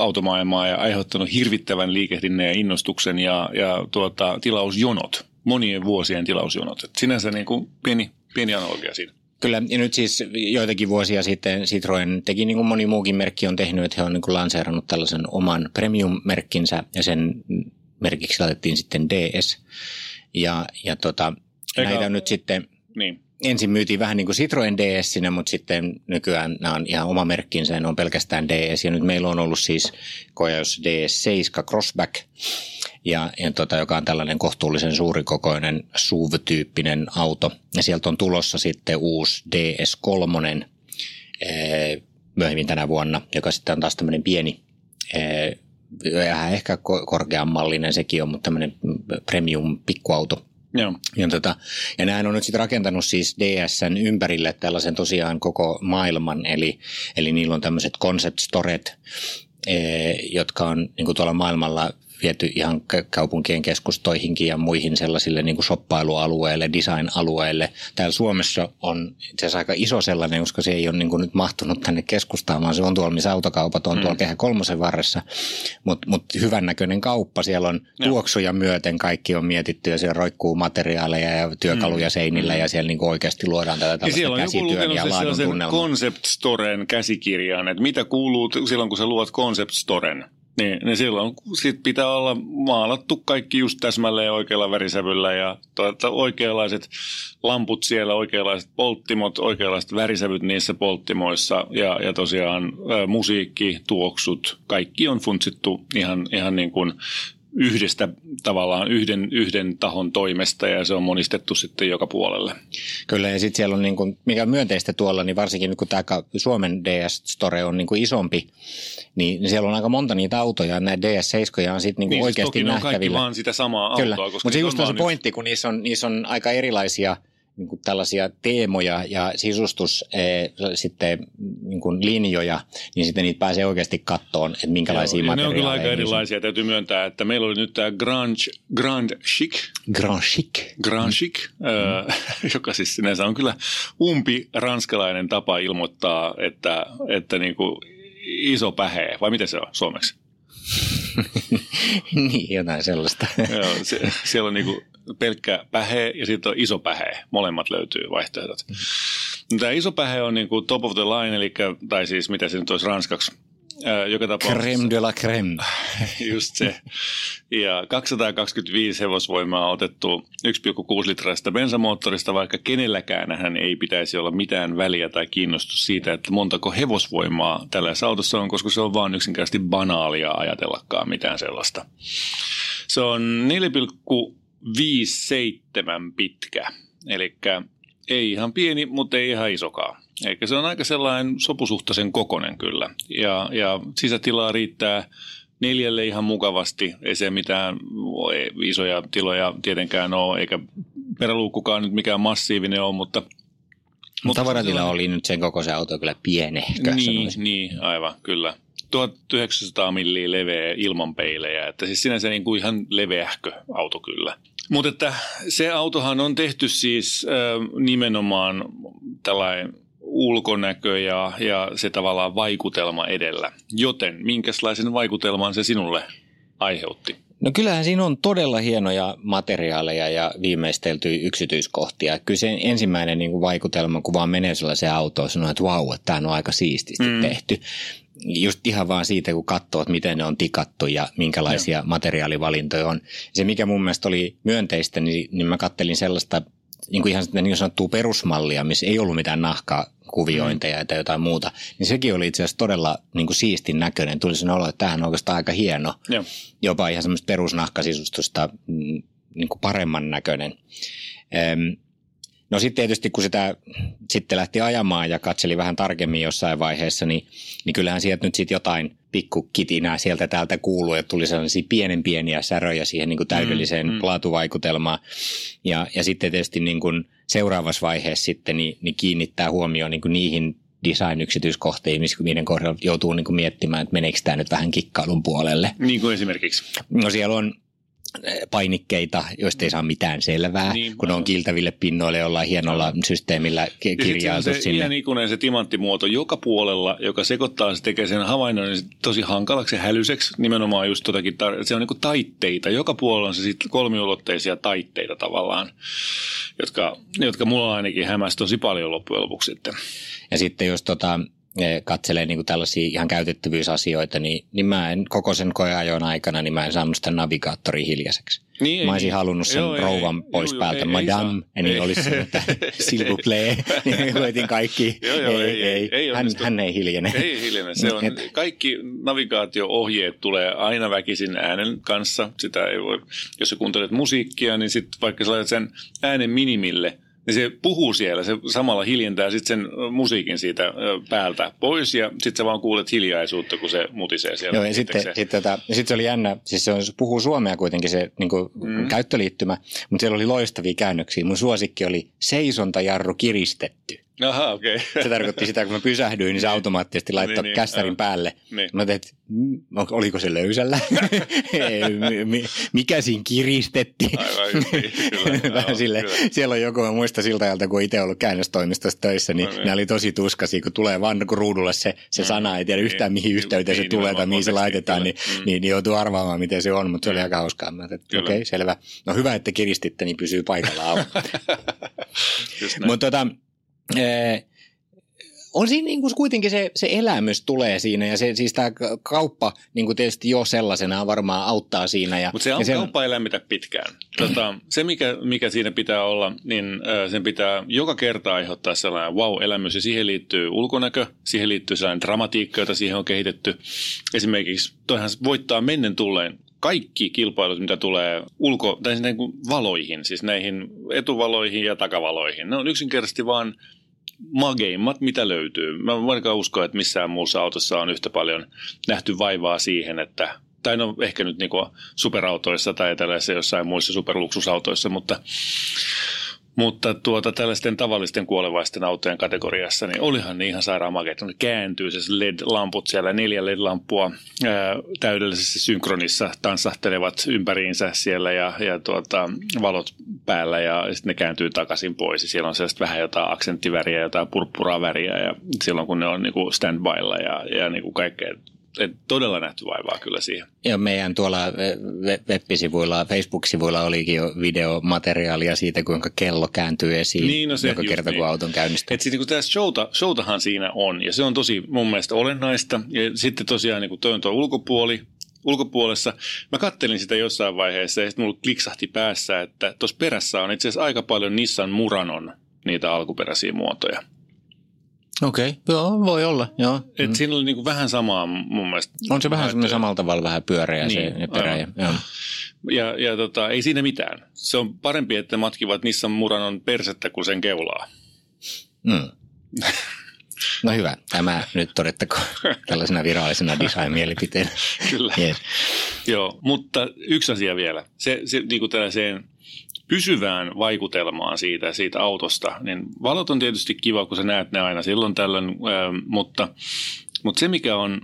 automaailmaa ja aiheuttanut hirvittävän liikehdinnän ja innostuksen ja, ja tuota, tilausjonot monien vuosien tilausjonot. Et sinänsä niin kuin pieni, pieni analogia siinä. Kyllä, ja nyt siis joitakin vuosia sitten Citroen teki niin kuin moni muukin merkki on tehnyt, että he on niin kuin lanseerannut tällaisen oman premium-merkkinsä ja sen merkiksi laitettiin sitten DS. Ja, ja tota, Eikä- näitä nyt sitten, Niin. ensin myytiin vähän niin kuin Citroen DS, mutta sitten nykyään nämä on ihan oma merkkinsä ja ne on pelkästään DS. Ja nyt meillä on ollut siis Kojaus DS7 Crossback, ja, ja tota, joka on tällainen kohtuullisen suurikokoinen SUV-tyyppinen auto. Ja sieltä on tulossa sitten uusi DS3 ee, myöhemmin tänä vuonna, joka sitten on taas tämmöinen pieni, ee, vähän ehkä ko- korkeammallinen sekin on, mutta tämmöinen premium pikkuauto. Joo. Ja, tota, ja nämähän on nyt sitten rakentanut siis DSn ympärille tällaisen tosiaan koko maailman, eli, eli niillä on tämmöiset concept storet, ee, jotka on niin tuolla maailmalla viety ihan kaupunkien keskustoihinkin ja muihin sellaisille niin kuin shoppailualueille, design-alueille. Täällä Suomessa on itse asiassa aika iso sellainen, koska se ei ole niin kuin nyt mahtunut tänne keskustaan, vaan se on tuolla, missä autokaupat on, mm. tuolla Kehä kolmosen varressa. Mutta mut hyvän näköinen kauppa, siellä on Joo. tuoksuja myöten, kaikki on mietitty ja siellä roikkuu materiaaleja ja työkaluja mm. seinillä ja siellä niin kuin oikeasti luodaan tätä Ja tällaista siellä on joku käsityön ja laadun tunnelmaa. Concept Storen että mitä kuuluu silloin, kun sä luot Concept Storen. Niin, niin silloin sit pitää olla maalattu kaikki just täsmälleen oikealla värisävyllä ja to- oikeanlaiset lamput siellä, oikeanlaiset polttimot, oikeanlaiset värisävyt niissä polttimoissa ja, ja tosiaan ä, musiikki, tuoksut, kaikki on funtsittu ihan, ihan niin kuin yhdestä tavallaan yhden, yhden tahon toimesta ja se on monistettu sitten joka puolelle. Kyllä, ja sitten siellä on, niin kuin, mikä on myönteistä tuolla, niin varsinkin nyt kun tämä Suomen DS Store on niin kuin isompi, niin, niin siellä on aika monta niitä autoja, nämä DS7 on sitten niin kuin Niin, siis oikeasti toki ne on kaikki nähtävillä. vaan sitä samaa Kyllä, autoa. mutta se just on se pointti, kun niissä on, niissä on aika erilaisia niin kuin tällaisia teemoja ja sisustus eh, sitten niin kuin linjoja, niin sitten niitä pääsee oikeasti kattoon, että minkälaisia Joo, ja ne on kyllä materiaaleja. aika erilaisia. Täytyy myöntää, että meillä oli nyt tämä Grand, Grand Chic, Grand Chic. Grand Chic mm. ö, joka siis sinänsä on kyllä umpi ranskalainen tapa ilmoittaa, että, että niin kuin iso pähe, vai miten se on suomeksi? niin, jotain sellaista. Joo, se, siellä on niinku pelkkä pähe ja sitten on iso pähe. Molemmat löytyy vaihtoehdot. No, Tämä iso pähe on niinku top of the line, eli, tai siis mitä se nyt olisi ranskaksi. Joka tapauksessa Creme de la creme. just se. Ja 225 hevosvoimaa on otettu 1,6 litraista bensamoottorista, vaikka kenelläkään hän ei pitäisi olla mitään väliä tai kiinnostus siitä, että montako hevosvoimaa tällaisessa autossa on, koska se on vaan yksinkertaisesti banaalia ajatellakaan mitään sellaista. Se on 4,57 pitkä, eli ei ihan pieni, mutta ei ihan isokaan. Eikä se on aika sellainen sopusuhtaisen kokonen kyllä. Ja, ja sisätilaa riittää neljälle ihan mukavasti. Ei se mitään isoja tiloja tietenkään ole, eikä peräluukkukaan nyt mikään massiivinen ole, mutta... Mutta tavaratila oli nyt sen koko se auto kyllä pienehkö. Niin, sanoisin. niin, aivan, kyllä. 1900 milliä leveä ilman peilejä, että siis sinänsä niin kuin ihan leveähkö auto kyllä. Mutta että se autohan on tehty siis äh, nimenomaan tällainen ulkonäkö ja, ja se tavallaan vaikutelma edellä. Joten minkälaisen vaikutelman se sinulle aiheutti? No kyllähän siinä on todella hienoja materiaaleja ja viimeisteltyjä yksityiskohtia. Kyllä se ensimmäinen niin kuin vaikutelma, kun vaan menee sellaiseen autoon, sanoo, että vau, että tämä on aika siististi mm. tehty. Just ihan vaan siitä, kun katsoo, että miten ne on tikattu ja minkälaisia Joo. materiaalivalintoja on. Se, mikä mun mielestä oli myönteistä, niin, niin mä kattelin sellaista niin kuin ihan niin sanottua perusmallia, missä ei ollut mitään nahkaa kuviointeja mm. tai jotain muuta, niin sekin oli itse asiassa todella niin kuin siistin näköinen. Tuli sen olo, että tämähän on oikeastaan aika hieno. Joo. Jopa ihan semmoista perusnahkasisustusta mm, niin kuin paremman näköinen. Öm, no sitten tietysti kun sitä sitten lähti ajamaan ja katseli vähän tarkemmin jossain vaiheessa, niin, niin kyllähän sieltä nyt sitten jotain pikkukitinää sieltä täältä kuuluu, että tuli sellaisia pienen pieniä säröjä siihen niin kuin täydelliseen mm, mm. laatuvaikutelmaan. Ja, ja sitten tietysti niin kuin seuraavassa vaiheessa sitten niin, niin kiinnittää huomioon niin kuin niihin design-yksityiskohtiin, missä niiden kohdalla joutuu niin kuin miettimään, että meneekö tämä nyt vähän kikkailun puolelle. Niin kuin esimerkiksi. No siellä on painikkeita, joista ei saa mitään selvää, Niin, kun ne on aivan. kiiltäville pinnoille jollain hienolla systeemillä kirjailtu se sinne. ihan ikuinen se timanttimuoto joka puolella, joka sekoittaa, se tekee sen havainnoinnin tosi hankalaksi ja hälyseksi. Nimenomaan just totakin, tar- se on niin taitteita. Joka puolella on se sitten kolmiulotteisia taitteita tavallaan, jotka, jotka mulla ainakin hämäsi tosi paljon loppujen lopuksi. Että. Ja sitten jos tota, katselee niin kuin tällaisia ihan käytettävyysasioita, niin, niin mä en koko sen koeajon aikana, niin mä en saanut sitä navigaattoria hiljaiseksi. Niin, mä olisin halunnut sen Joo, ei, rouvan ei, pois juu, päältä, ei, ei madame, ja niin Ei. olisi se, että s'il vous plaît, niin koitin kaikki, Joo, joo, ei, ei, ei hän, onnistu. hän ei hiljene. Ei hiljene. Se on, Et- kaikki navigaatio-ohjeet tulee aina väkisin äänen kanssa. Sitä ei voi, jos sä kuuntelet musiikkia, niin sitten vaikka sä laitat sen äänen minimille, niin se puhuu siellä, se samalla hiljentää sitten sen musiikin siitä päältä pois ja sitten sä vaan kuulet hiljaisuutta, kun se mutisee siellä. Joo, ja sitten, se, sitten, tota, sitten se oli jännä, siis se on, se puhuu suomea kuitenkin se niin kuin mm. käyttöliittymä, mutta siellä oli loistavia käännöksiä. Mun suosikki oli seisontajarru kiristetty. Aha, okei. Okay. Se tarkoitti sitä, kun mä pysähdyin, niin se automaattisesti laittoi Niin, niin, niin, kässärin joo. päälle. Niin. Mä tein, että mm, oliko se löysällä? Mikä siinä kiristettiin? Aivan kyllä. Vähän sille, kyllä. siellä on joku, mä muistan siltä ajalta, kun itse ollut käännöstoimistossa töissä, niin No niin. oli tosi tuskaisia, kun tulee vaan kun ruudulle se, se sana, ei tiedä Niin, yhtään mihin niin, yhteyteen se niin, tulee tai mihin se laitetaan, niin. Mm. niin, niin joutuu arvaamaan, miten se on, mutta se oli aika hauskaa. Mä okei, okay, selvä. No hyvä, että kiristitte, niin pysyy näin. Mutta tota, on siinä niin kuin kuitenkin se, se elämys tulee siinä ja se, siis tämä kauppa niin kuin tietysti jo sellaisena varmaan auttaa siinä. Ja, Mutta se ja sen- kauppa ei lämmitä pitkään. Tota, se, mikä, mikä siinä pitää olla, niin sen pitää joka kerta aiheuttaa sellainen wow-elämys. Ja siihen liittyy ulkonäkö, siihen liittyy sellainen dramatiikka, jota siihen on kehitetty. Esimerkiksi toihan voittaa mennen tulleen kaikki kilpailut, mitä tulee ulko, tai siis niin kuin valoihin, siis näihin etuvaloihin ja takavaloihin. Ne on yksinkertaisesti vaan mageimmat, mitä löytyy. Mä en usko, että missään muussa autossa on yhtä paljon nähty vaivaa siihen, että tai no ehkä nyt niinku superautoissa tai tällaisissa jossain muissa superluksusautoissa, mutta, mutta tuota, tällaisten tavallisten kuolevaisten autojen kategoriassa, niin olihan ne ihan sairaan makeita. Ne kääntyy se LED-lamput siellä, neljä LED-lampua ää, täydellisessä synkronissa tanssahtelevat ympäriinsä siellä ja, ja tuota, valot päällä ja sitten ne kääntyy takaisin pois. Ja siellä on sellaista vähän jotain aksenttiväriä, jotain purppuraa väriä ja silloin kun ne on niinku standbylla ja, ja niinku kaikkea. Et todella nähty vaivaa kyllä siihen. Ja meidän tuolla we- web-sivuilla, Facebook-sivuilla olikin jo videomateriaalia siitä, kuinka kello kääntyy esiin Niin, no se joka kerta, niin. kun auton käynnistyy. Et sitten kun showta, showtahan siinä on, ja se on tosi mun mielestä olennaista. Ja sitten tosiaan, niin kuin tuo ulkopuoli, ulkopuolessa. Mä kattelin sitä jossain vaiheessa, ja sitten mulla kliksahti päässä, että tuossa perässä on itse asiassa aika paljon Nissan Muranon niitä alkuperäisiä muotoja. Okei, okay. joo, voi olla, joo. Et Mm. siinä oli niin kuin vähän samaa mun mielestä. On se vähän semmoinen samalla tavalla vähän pyöreä Niin, se perä. Ja, aivan. joo. Ja, ja tota, ei siinä mitään. Se on parempi, että matkivat Nissan Muranon persettä kuin sen keulaa. Mm. No hyvä, tämä nyt todettakoon tällaisena virallisena design-mielipiteenä. Kyllä. Yes. Joo, mutta yksi asia vielä. Se, se niin kuin tällaiseen pysyvään vaikutelmaan siitä, siitä autosta, niin valot on tietysti kiva, kun sä näet ne aina silloin tällöin, ää, mutta, mutta se mikä on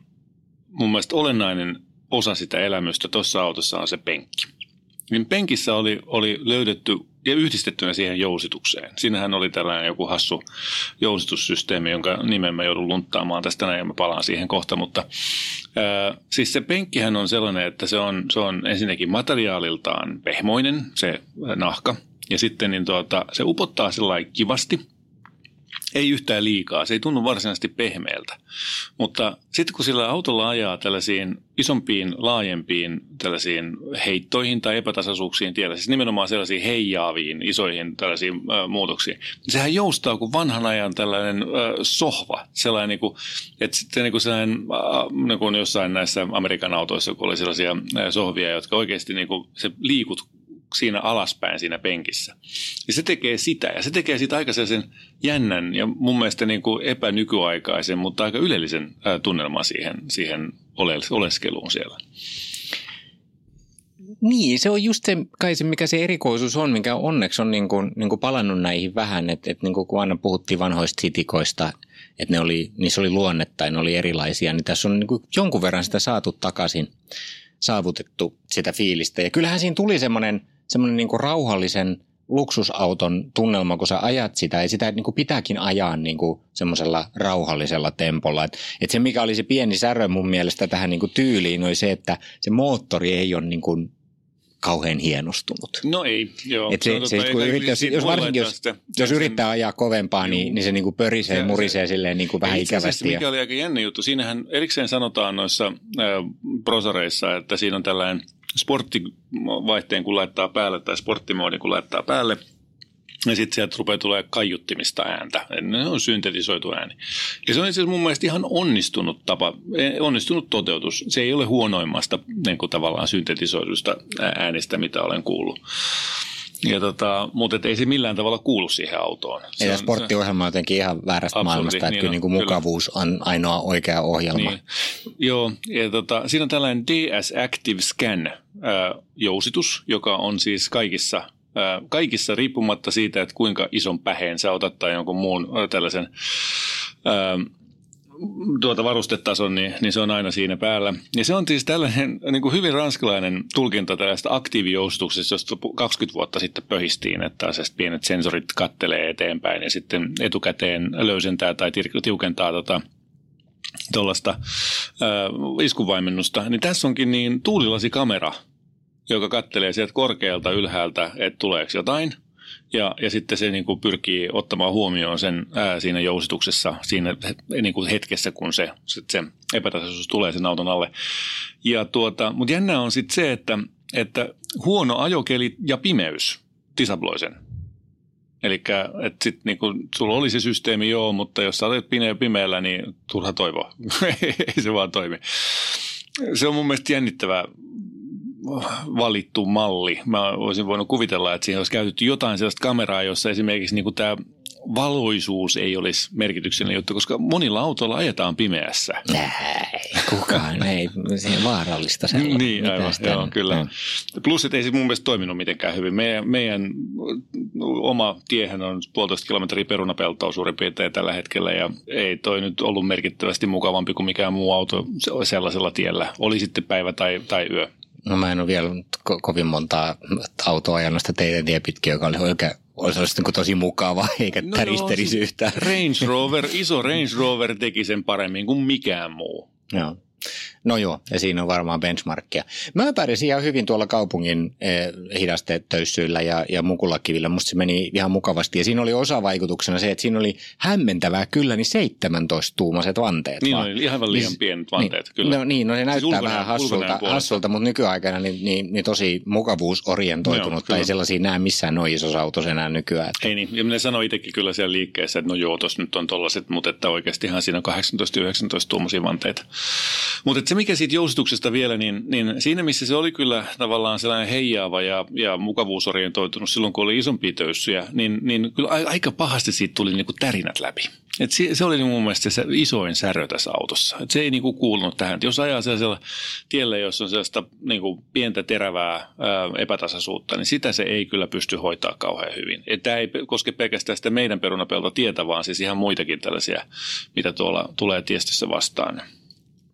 mun mielestä olennainen osa sitä elämystä tuossa autossa on se penkki. Niin penkissä oli, oli löydetty ja yhdistettynä siihen jousitukseen. Siinähän oli tällainen joku hassu jousitussysteemi, jonka nimen mä joudun lunttaamaan tästä näin ja mä palaan siihen kohta, mutta ää, siis se penkkihän on sellainen, että se on, se on ensinnäkin materiaaliltaan pehmoinen, se nahka, ja sitten niin tuota, se upottaa sellainen kivasti, ei yhtään liikaa, se ei tunnu varsinaisesti pehmeältä. Mutta sitten kun sillä autolla ajaa tällaisiin isompiin, laajempiin tällaisiin heittoihin tai epätasaisuuksiin tiellä, siis nimenomaan sellaisiin heijaaviin, isoihin tällaisiin äh, muutoksiin, niin sehän joustaa kuin vanhan ajan tällainen äh, sohva, sellainen niin kuin, että sitten niin kuin sellainen, äh, niin kuin jossain näissä Amerikan autoissa, kun oli sellaisia äh, sohvia, jotka oikeasti niin kuin se liikut siinä alaspäin siinä penkissä. Ja se tekee sitä, ja se tekee siitä aika sellaisen jännän ja mun mielestä niin kuin epänykyaikaisen, mutta aika ylellisen tunnelman siihen, siihen oles- oleskeluun siellä. Niin, se on just se, kai se, mikä se erikoisuus on, mikä onneksi on niin kuin, niin kuin palannut näihin vähän, että, että niin kuin kun aina puhuttiin vanhoista sitikoista, että ne oli, niissä oli luonnetta ja ne oli erilaisia, niin tässä on niin kuin jonkun verran sitä saatu takaisin. saavutettu sitä fiilistä. Ja kyllähän siinä tuli semmoinen, semmoinen niin rauhallisen luksusauton tunnelma, kun sä ajat sitä, ja sitä niin kuin pitääkin ajaa niin kuin semmoisella rauhallisella tempolla. Et, et se, mikä oli se pieni särö mun mielestä tähän niin kuin tyyliin, oli se, että se moottori ei ole niin kuin kauhean hienostunut. No ei, joo. Et se, se, se, kun yrittää, jos, jos, varsinkin jos, sitä, jos yrittää ajaa kovempaa, niin, niin se niin kuin pörisee, ja murisee se, silleen niin kuin vähän ikävästi. Mikä ja... oli aika jännä juttu, siinähän erikseen sanotaan noissa äh, prosareissa, että siinä on tällainen sporttivaihteen kun laittaa päälle tai sporttimoodin kun laittaa päälle – ja sitten sieltä rupeaa tulee kaiuttimista ääntä. Ne on syntetisoitu ääni. Ja se on siis mun mielestä ihan onnistunut tapa, onnistunut toteutus. Se ei ole huonoimmasta niin kuin tavallaan syntetisoidusta äänestä, mitä olen kuullut. Ja tota, mutta ei se millään tavalla kuulu siihen autoon. Se ja sporttiohjelma on jotenkin ihan väärästä maailmasta, että niin kyllä, niin kuin mukavuus kyllä. on ainoa oikea ohjelma. Niin. Joo, ja tota, siinä on tällainen DS Active Scan jousitus, joka on siis kaikissa kaikissa riippumatta siitä, että kuinka ison päheen sä otat tai jonkun muun tällaisen tuota varustetason, niin, niin se on aina siinä päällä. Ja se on siis tällainen niin kuin hyvin ranskalainen tulkinta tällaista aktiivijoustuksesta, josta 20 vuotta sitten pöhistiin, että pienet sensorit kattelee eteenpäin ja sitten etukäteen löysentää tai tiukentaa tota, tuollaista äh, iskuvaimennusta. Niin tässä onkin niin tuulilasikamera, joka kattelee sieltä korkealta ylhäältä, että tuleeko jotain. Ja, ja sitten se niin kuin pyrkii ottamaan huomioon sen ää, siinä jousituksessa, siinä niin kuin hetkessä, kun se, se, epätasaisuus tulee sen auton alle. Ja tuota, mutta jännä on sitten se, että, että huono ajokeli ja pimeys disabloi sen. Eli että sitten niinku, sulla oli se systeemi joo, mutta jos sä olet pimeä pimeällä, niin turha toivoa. Ei se vaan toimi. Se on mun mielestä jännittävää valittu malli. Mä olisin voinut kuvitella, että siinä olisi käytetty jotain sellaista kameraa, jossa esimerkiksi niin tämä valoisuus ei olisi merkityksellinen juttu, koska monilla autoilla ajetaan pimeässä. Ei, kukaan ei. Se on vaarallista sellainen. niin, aivan, joo, kyllä. No. Plus, että ei se mun mielestä toiminut mitenkään hyvin. Meidän, meidän oma tiehän on puolitoista kilometriä perunapeltoa suurin piirtein tällä hetkellä ja ei toi nyt ollut merkittävästi mukavampi kuin mikään muu auto sellaisella tiellä. Oli sitten päivä tai, tai yö. No mä en ole vielä ko- kovin montaa autoa ajanut sitä teidän tie pitkin, joka oli oikein olisi niin tosi mukava, eikä no täristerisi yhtään. Range Rover, iso Range Rover teki sen paremmin kuin mikään muu. Joo. No joo, ja siinä on varmaan benchmarkkia. Mä pärjäsin ihan hyvin tuolla kaupungin eh, hidastetöyssyillä ja, ja mukulakivillä. Musta se meni ihan mukavasti. Ja siinä oli osavaikutuksena se, että siinä oli hämmentävää kyllä niin 17-tuumaiset vanteet. Niin vaan. oli ihan liian niin, pienet vanteet, niin, kyllä. No niin, no se siis näyttää siis vähän hassulta, hassulta mutta nykyaikana niin, niin, niin tosi mukavuusorientoitunut. tai sellaisia näe missään noin isossa autossa enää nykyään. Että. Ei niin, ja minä sanoin itsekin kyllä siellä liikkeessä, että no joo, tuossa nyt on tollaset, mutta että oikeastihan siinä on 18-19 tuommoisia vanteita. Mutta mikä siitä jousituksesta vielä, niin, niin siinä missä se oli kyllä tavallaan sellainen heijaava ja, ja mukavuusorientoitunut silloin, kun oli isompia töyssyjä, niin, niin kyllä aika pahasti siitä tuli niin kuin tärinät läpi. Et se, se oli mun mielestä se isoin särö tässä autossa. Et se ei niinku kuulunut tähän. Et jos ajaa sellaisella tiellä, jossa on sellaista niinku pientä terävää ää, epätasaisuutta, niin sitä se ei kyllä pysty hoitaa kauhean hyvin. Tämä ei koske pelkästään sitä meidän perunapelta tietä, vaan siis ihan muitakin tällaisia, mitä tuolla tulee tiestössä vastaan.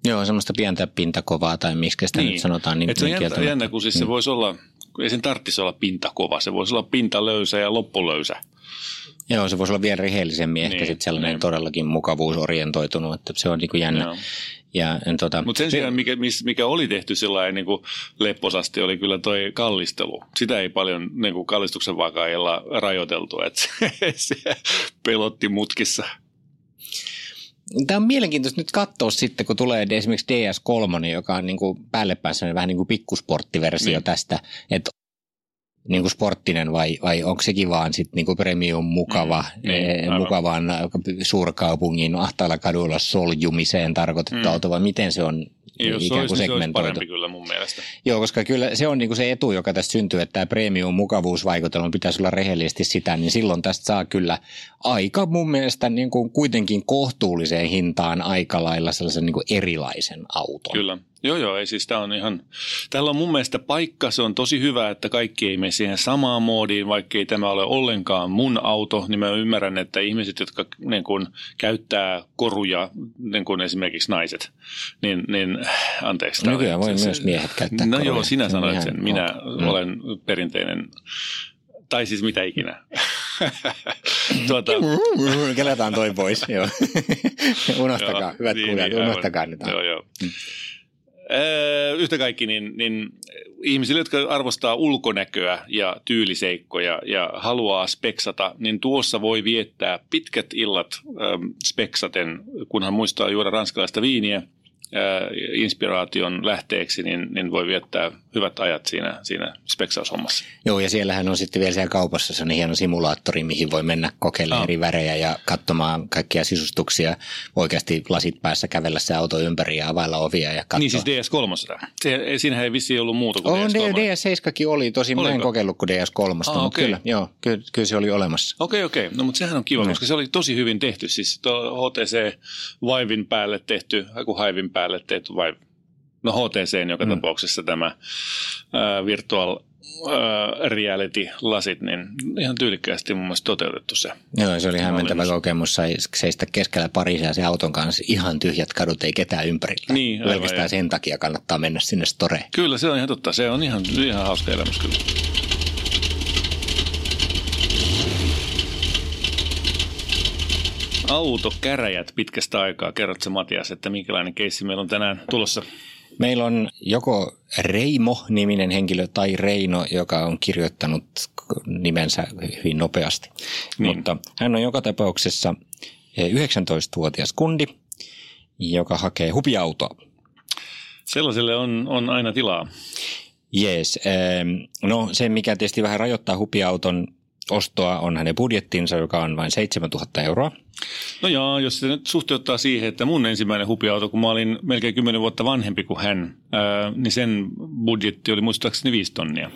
Joo, semmoista pientä pintakovaa tai miksi sitä niin. nyt sanotaan. Niin, Et se on jännä, jännä, kun siis se mm. voisi olla, ei sen tarvitsisi olla pintakova, se voisi olla pintalöysä ja loppulöysä. Joo, se voisi olla vielä rehellisemmin, ehkä niin, sitten sellainen niin. todellakin mukavuusorientoitunut, että se on niin kuin jännä. Joo. Ja, tota, Mutta sen sijaan, mikä, mikä oli tehty sillä niin kuin lepposasti, oli kyllä toi kallistelu. Sitä ei paljon niin kuin kallistuksen vakaajalla rajoiteltu, että se pelotti mutkissa. Tämä on mielenkiintoista nyt katsoa sitten, kun tulee esimerkiksi DS3, joka on niin kuin päälle päässä vähän niin kuin pikkusporttiversio niin. tästä, että niin kuin sporttinen vai, vai onko sekin vaan sit niin kuin premium mukava, mm, niin, eh, mukavan suurkaupungin ahtailla kaduilla soljumiseen tarkoitettu mm. auto vai miten se on jos ikään kuin segmentoitu. Se parempi kyllä mun mielestä. Joo, koska kyllä se on niin kuin se etu, joka tästä syntyy, että tämä premium mukavuusvaikutelma pitäisi olla rehellisesti sitä, niin silloin tästä saa kyllä aika mun mielestä niin kuin kuitenkin kohtuulliseen hintaan aika lailla sellaisen niin kuin erilaisen auton. Kyllä. Joo, joo, ei siis tämä on ihan, täällä on mun mielestä paikka, se on tosi hyvä, että kaikki ei mene siihen samaan moodiin, vaikka ei tämä ole ollenkaan mun auto, niin mä ymmärrän, että ihmiset, jotka niin kun, käyttää koruja, niin kuin esimerkiksi naiset, niin, niin anteeksi. Nykyään voi se, myös miehet käyttää No koruja. joo, sinä sanoit sen, minä Mm. olen perinteinen, tai siis mitä ikinä. tuota, Kelataan toi pois, joo. unohtakaa, Joo, hyvät niin, kuulijat, niin, unohtakaa nyt. Joo, joo. Öö, yhtä kaikki, niin, niin ihmisille, jotka arvostaa ulkonäköä ja tyyliseikkoja ja haluaa speksata, niin tuossa voi viettää pitkät illat ähm, speksaten, kunhan muistaa juoda ranskalaista viiniä äh, inspiraation lähteeksi, niin, niin voi viettää hyvät ajat siinä, siinä speksaushommassa. Joo, ja siellähän on sitten vielä siellä kaupassa sellainen hieno simulaattori, mihin voi mennä kokeilemaan Ah. eri värejä ja katsomaan kaikkia sisustuksia. Oikeasti lasit päässä kävellä se auto ympäri ja availla ovia ja katsoa. Niin siis DS3. Se, ei- siinähän ei vissiin ollut muuta kuin On, DS3. DS7 oli, tosi mä en kokeillut kuin DS3, Ah, mutta okei. kyllä, joo, kyllä, kyllä, se oli olemassa. Okei, okei. No mutta sehän on kiva, Mm. koska se oli tosi hyvin tehty. Siis HTC Vivin päälle tehty, joku Hivin päälle tehty Vive. No HTC joka mm. tapauksessa tämä äh, virtual äh, reality-lasit, niin ihan tyylikkäästi mun mielestä toteutettu se. Joo, se oli hämmentävä kokemus. Sai seistä keskellä Pariisia se auton kanssa ihan tyhjät kadut, ei ketään ympärillä. Niin, Pelkästään sen takia kannattaa mennä sinne storeen. Kyllä, se on ihan totta. Se on ihan, ihan hauska elämys kyllä. Autokäräjät pitkästä aikaa. Kerrotko Matias, että minkälainen keissi meillä on tänään tulossa? Meillä on joko Reimo-niminen henkilö tai Reino, joka on kirjoittanut nimensä hyvin nopeasti. Niin. Mutta hän on joka tapauksessa eh, 19-vuotias kundi, joka hakee hupiautoa. Sellaiselle on, on aina tilaa. Jees. No se, mikä tietysti vähän rajoittaa hupiauton ostoa, on hänen budjettinsa, joka on vain 7000 euroa. No joo, jos se nyt suhteuttaa siihen, että mun ensimmäinen hupiauto, kun mä olin melkein 10 vuotta vanhempi kuin hän, ää, niin sen budjetti oli muistaakseni 5 tonnia.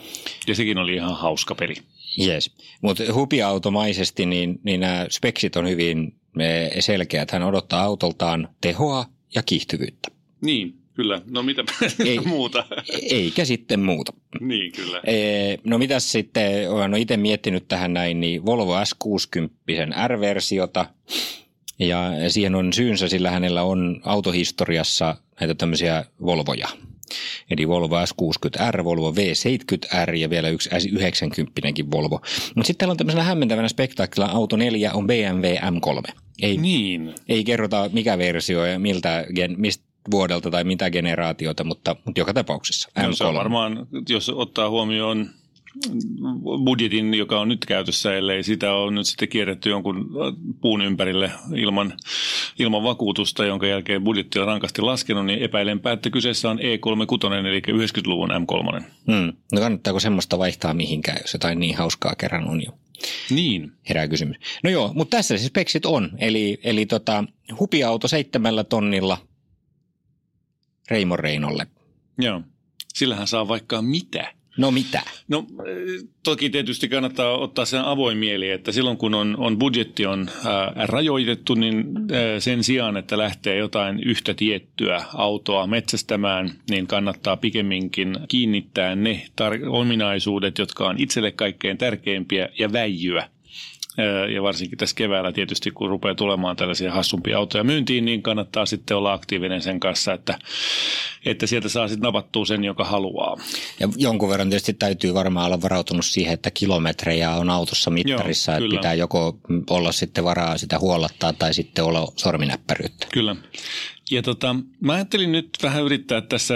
Ja sekin oli ihan hauska peli. Jees. Mutta hupiautomaisesti niin, niin nämä speksit on hyvin eh, selkeät. Hän odottaa autoltaan tehoa ja kiihtyvyyttä. Niin, kyllä. No mitä Ei. muuta? Eikä sitten muuta. niin, kyllä. Eh, No mitäs sitten, olen itse miettinyt tähän näin, niin Volvo S60 R-versiota. Ja siihen on syynsä, sillä hänellä on autohistoriassa näitä tämmöisiä Volvoja. Eli Volvo S60R, Volvo V70R ja vielä yksi S90 Volvo. Mutta sitten täällä on tämmöisenä hämmentävänä spektaakkelina auto 4 on BMW M3. Ei, Niin. ei kerrota mikä versio ja miltä, gen, mistä vuodelta tai mitä generaatiota, mutta, mutta joka tapauksessa M3. No, se on varmaan, jos ottaa huomioon budjetin, joka on nyt käytössä, ellei sitä on nyt sitten kierretty jonkun puun ympärille ilman, ilman vakuutusta, jonka jälkeen budjetti on rankasti laskenut, niin epäilenpä, että kyseessä on E36, eli 90-luvun M3. Hmm. No kannattaako semmoista vaihtaa mihinkään, jos jotain niin hauskaa kerran on jo? Niin, Herää kysymys. No joo, mutta tässä siis speksit on. Eli, eli tota, hupiauto seitsemällä tonnilla Reimon Reinolle. joo. Sillähän saa vaikka mitä. No mitä? No eh, toki tietysti kannattaa ottaa sen avoin mieli, että silloin kun on, on budjetti on ää, rajoitettu, niin ää, sen sijaan, että lähtee jotain yhtä tiettyä autoa metsästämään, niin kannattaa pikemminkin kiinnittää ne tar- ominaisuudet, jotka on itselle kaikkein tärkeimpiä ja väijyä. Ää, Ja varsinkin tässä keväällä tietysti, kun rupeaa tulemaan tällaisia hassumpia autoja myyntiin, niin kannattaa sitten olla aktiivinen sen kanssa, että, että sieltä saa sitten napattua sen, joka haluaa. Ja jonkun verran tietysti täytyy varmaan olla varautunut siihen, että kilometrejä on autossa mittarissa. Joo, että kyllä. pitää joko olla sitten varaa sitä huollattaa tai sitten olla sorminäppäryyttä. Kyllä. Ja tota, mä ajattelin nyt vähän yrittää tässä,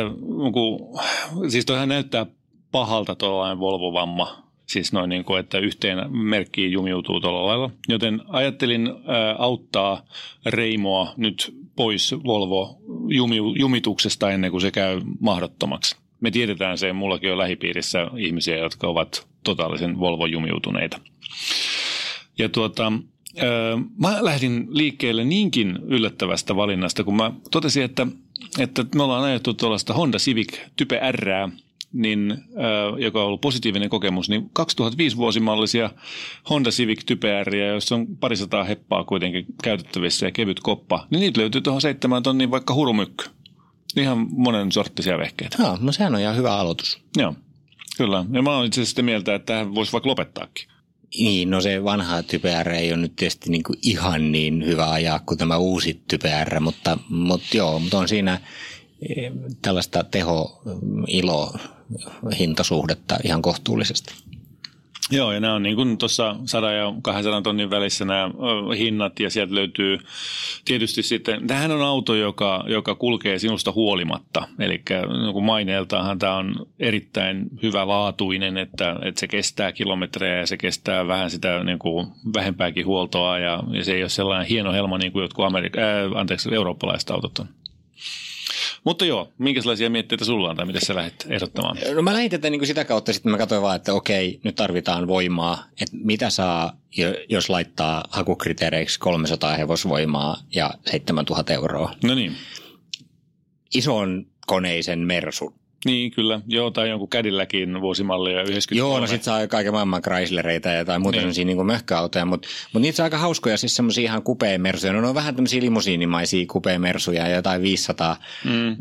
kun, siis toihan näyttää pahalta tuollainen Volvo-vamma, siis noin niin kuin, että yhteen merkkiin jumiutuu tuolla lailla. Joten ajattelin ää, auttaa Reimoa nyt pois Volvo-jumituksesta ennen kuin se käy mahdottomaksi. Me tiedetään se, mullakin on lähipiirissä ihmisiä, jotka ovat totaalisen Volvo-jumiutuneita. Ja tuota, mä lähdin liikkeelle niinkin yllättävästä valinnasta, kun mä totesin, että, että me ollaan ajettu tuollaista Honda Civic Type R, niin, öö, joka on ollut positiivinen kokemus, niin 2005 vuosimallisia Honda Civic Type R, joissa on parisataa heppaa kuitenkin käytettävissä ja kevyt koppa, niin niitä löytyy tuohon seitsemän tonniin vaikka hurumykky. Ihan monen sorttisia vehkeitä. Joo, no sehän on ihan hyvä aloitus. Joo, kyllä. Ja mä oon itse asiassa sitä mieltä, että tähän voisi vaikka lopettaakin. Niin, no se vanha Type R ei ole nyt tietysti niin kuin ihan niin hyvä ajaa kuin tämä uusi Type R, mutta, mutta joo, mutta on siinä eh, tällaista teho-ilo hintasuhdetta ihan kohtuullisesti. Joo, ja nämä on niin kuin tuossa 100 ja 200 tonnin välissä nämä hinnat, ja sieltä löytyy tietysti sitten, tämähän on auto, joka, joka kulkee sinusta huolimatta, eli niin maineeltaanhan tämä on erittäin hyvä laatuinen, että, että se kestää kilometrejä ja se kestää vähän sitä niin kuin vähempääkin huoltoa, ja, ja se ei ole sellainen hieno helma niin kuin jotkut Amerik- äh, anteeksi, eurooppalaiset autot on. Mutta joo, minkälaisia mietteitä sulla on tai mitä sä lähdet ehdottamaan? No mä lähdin tätä niin kuin sitä kautta, sitten mä katsoin vaan, että okei, nyt tarvitaan voimaa. Että mitä saa, jo- jos laittaa hakukriteereiksi 300 hevosvoimaa ja 7000 euroa. No niin. Ison koneisen Mersun. Niin, kyllä. Joo, tai jonkun kädilläkin vuosimallia 90. Joo, no sit saa kaiken maailman Chryslereita ja tai muuta Niin. sellaisia niin möhköautoja, mutta mut niitä saa aika hauskoja, siis semmoisia ihan kupeemersuja. No ne on vähän tämmöisiä limusiinimaisia kupeemersuja ja jotain 500, mm.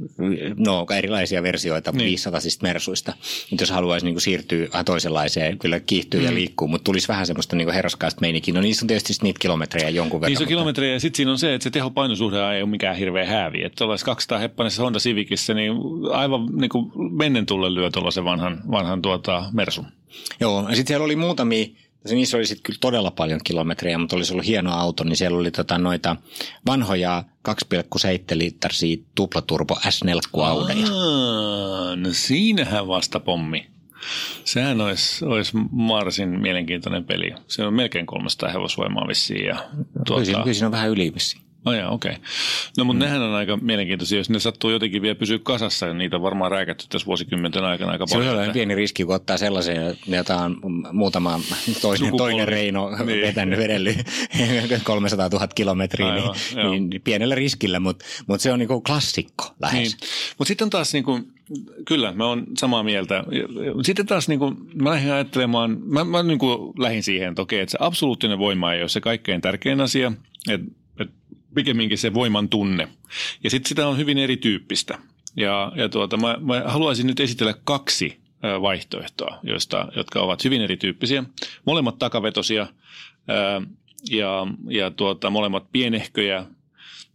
no erilaisia versioita Niin. niin. 500 siis mersuista. Mutta jos haluaisi niin siirtyä vähän toisenlaiseen, kyllä kiihtyy mm. ja liikkuu, mutta tulisi vähän semmoista niin herraskaista meininkiä. No niissä on tietysti niitä kilometrejä jonkun verran. Niin se mutta- kilometrejä ja sitten siinä on se, että se tehopainosuhde ei ole mikään hirveä häävi. Että tuollaisessa 200 heppanisessa Honda Civicissä, niin aivan niin kuin mennen tulle lyö tuollaisen vanhan, vanhan tuota Mersun. Joo, ja sitten siellä oli muutamia, se niissä oli sitten kyllä todella paljon kilometrejä, mutta olisi ollut hieno auto, niin siellä oli tota noita vanhoja 2,7 litrisiä tuplaturbo S4 Audeja. Aa, no siinähän vasta pommi. Sehän olisi, olisi Marsin mielenkiintoinen peli. Se on melkein 300 hevosvoimaa vissiin. Ja, Kyllä, tuota, siinä, kyllä siinä on vähän yli vissiin. Oh jaa, okei. Okay. No mutta mm. nehän on aika mielenkiintoisia, jos ne sattuu jotenkin vielä pysyä kasassa, ja niitä on varmaan rääkätty tässä vuosikymmenten aikana aika Se on paljon. pieni riski, kun ottaa sellaisen, jota on muutama toinen, Sukupolvi. toinen Reino Niin. niin. vetänyt vedellyt 300 000 kilometriä, Aivan, joo. niin, niin, pienellä riskillä, mutta, mutta se on niin kuin klassikko lähes. Niin. Mutta sitten taas, niin kuin, kyllä, mä oon samaa mieltä. Sitten taas niin kuin, mä lähdin ajattelemaan, mä, mä niin kuin lähdin siihen, että okei, että se absoluuttinen voima ei ole se kaikkein tärkein asia, että pikemminkin se voiman tunne. Ja sitten sitä on hyvin erityyppistä. Ja, ja tuota, mä, mä haluaisin nyt esitellä kaksi vaihtoehtoa, joista, jotka ovat hyvin erityyppisiä. Molemmat takavetosia ö, ja, ja tuota, molemmat pienehköjä,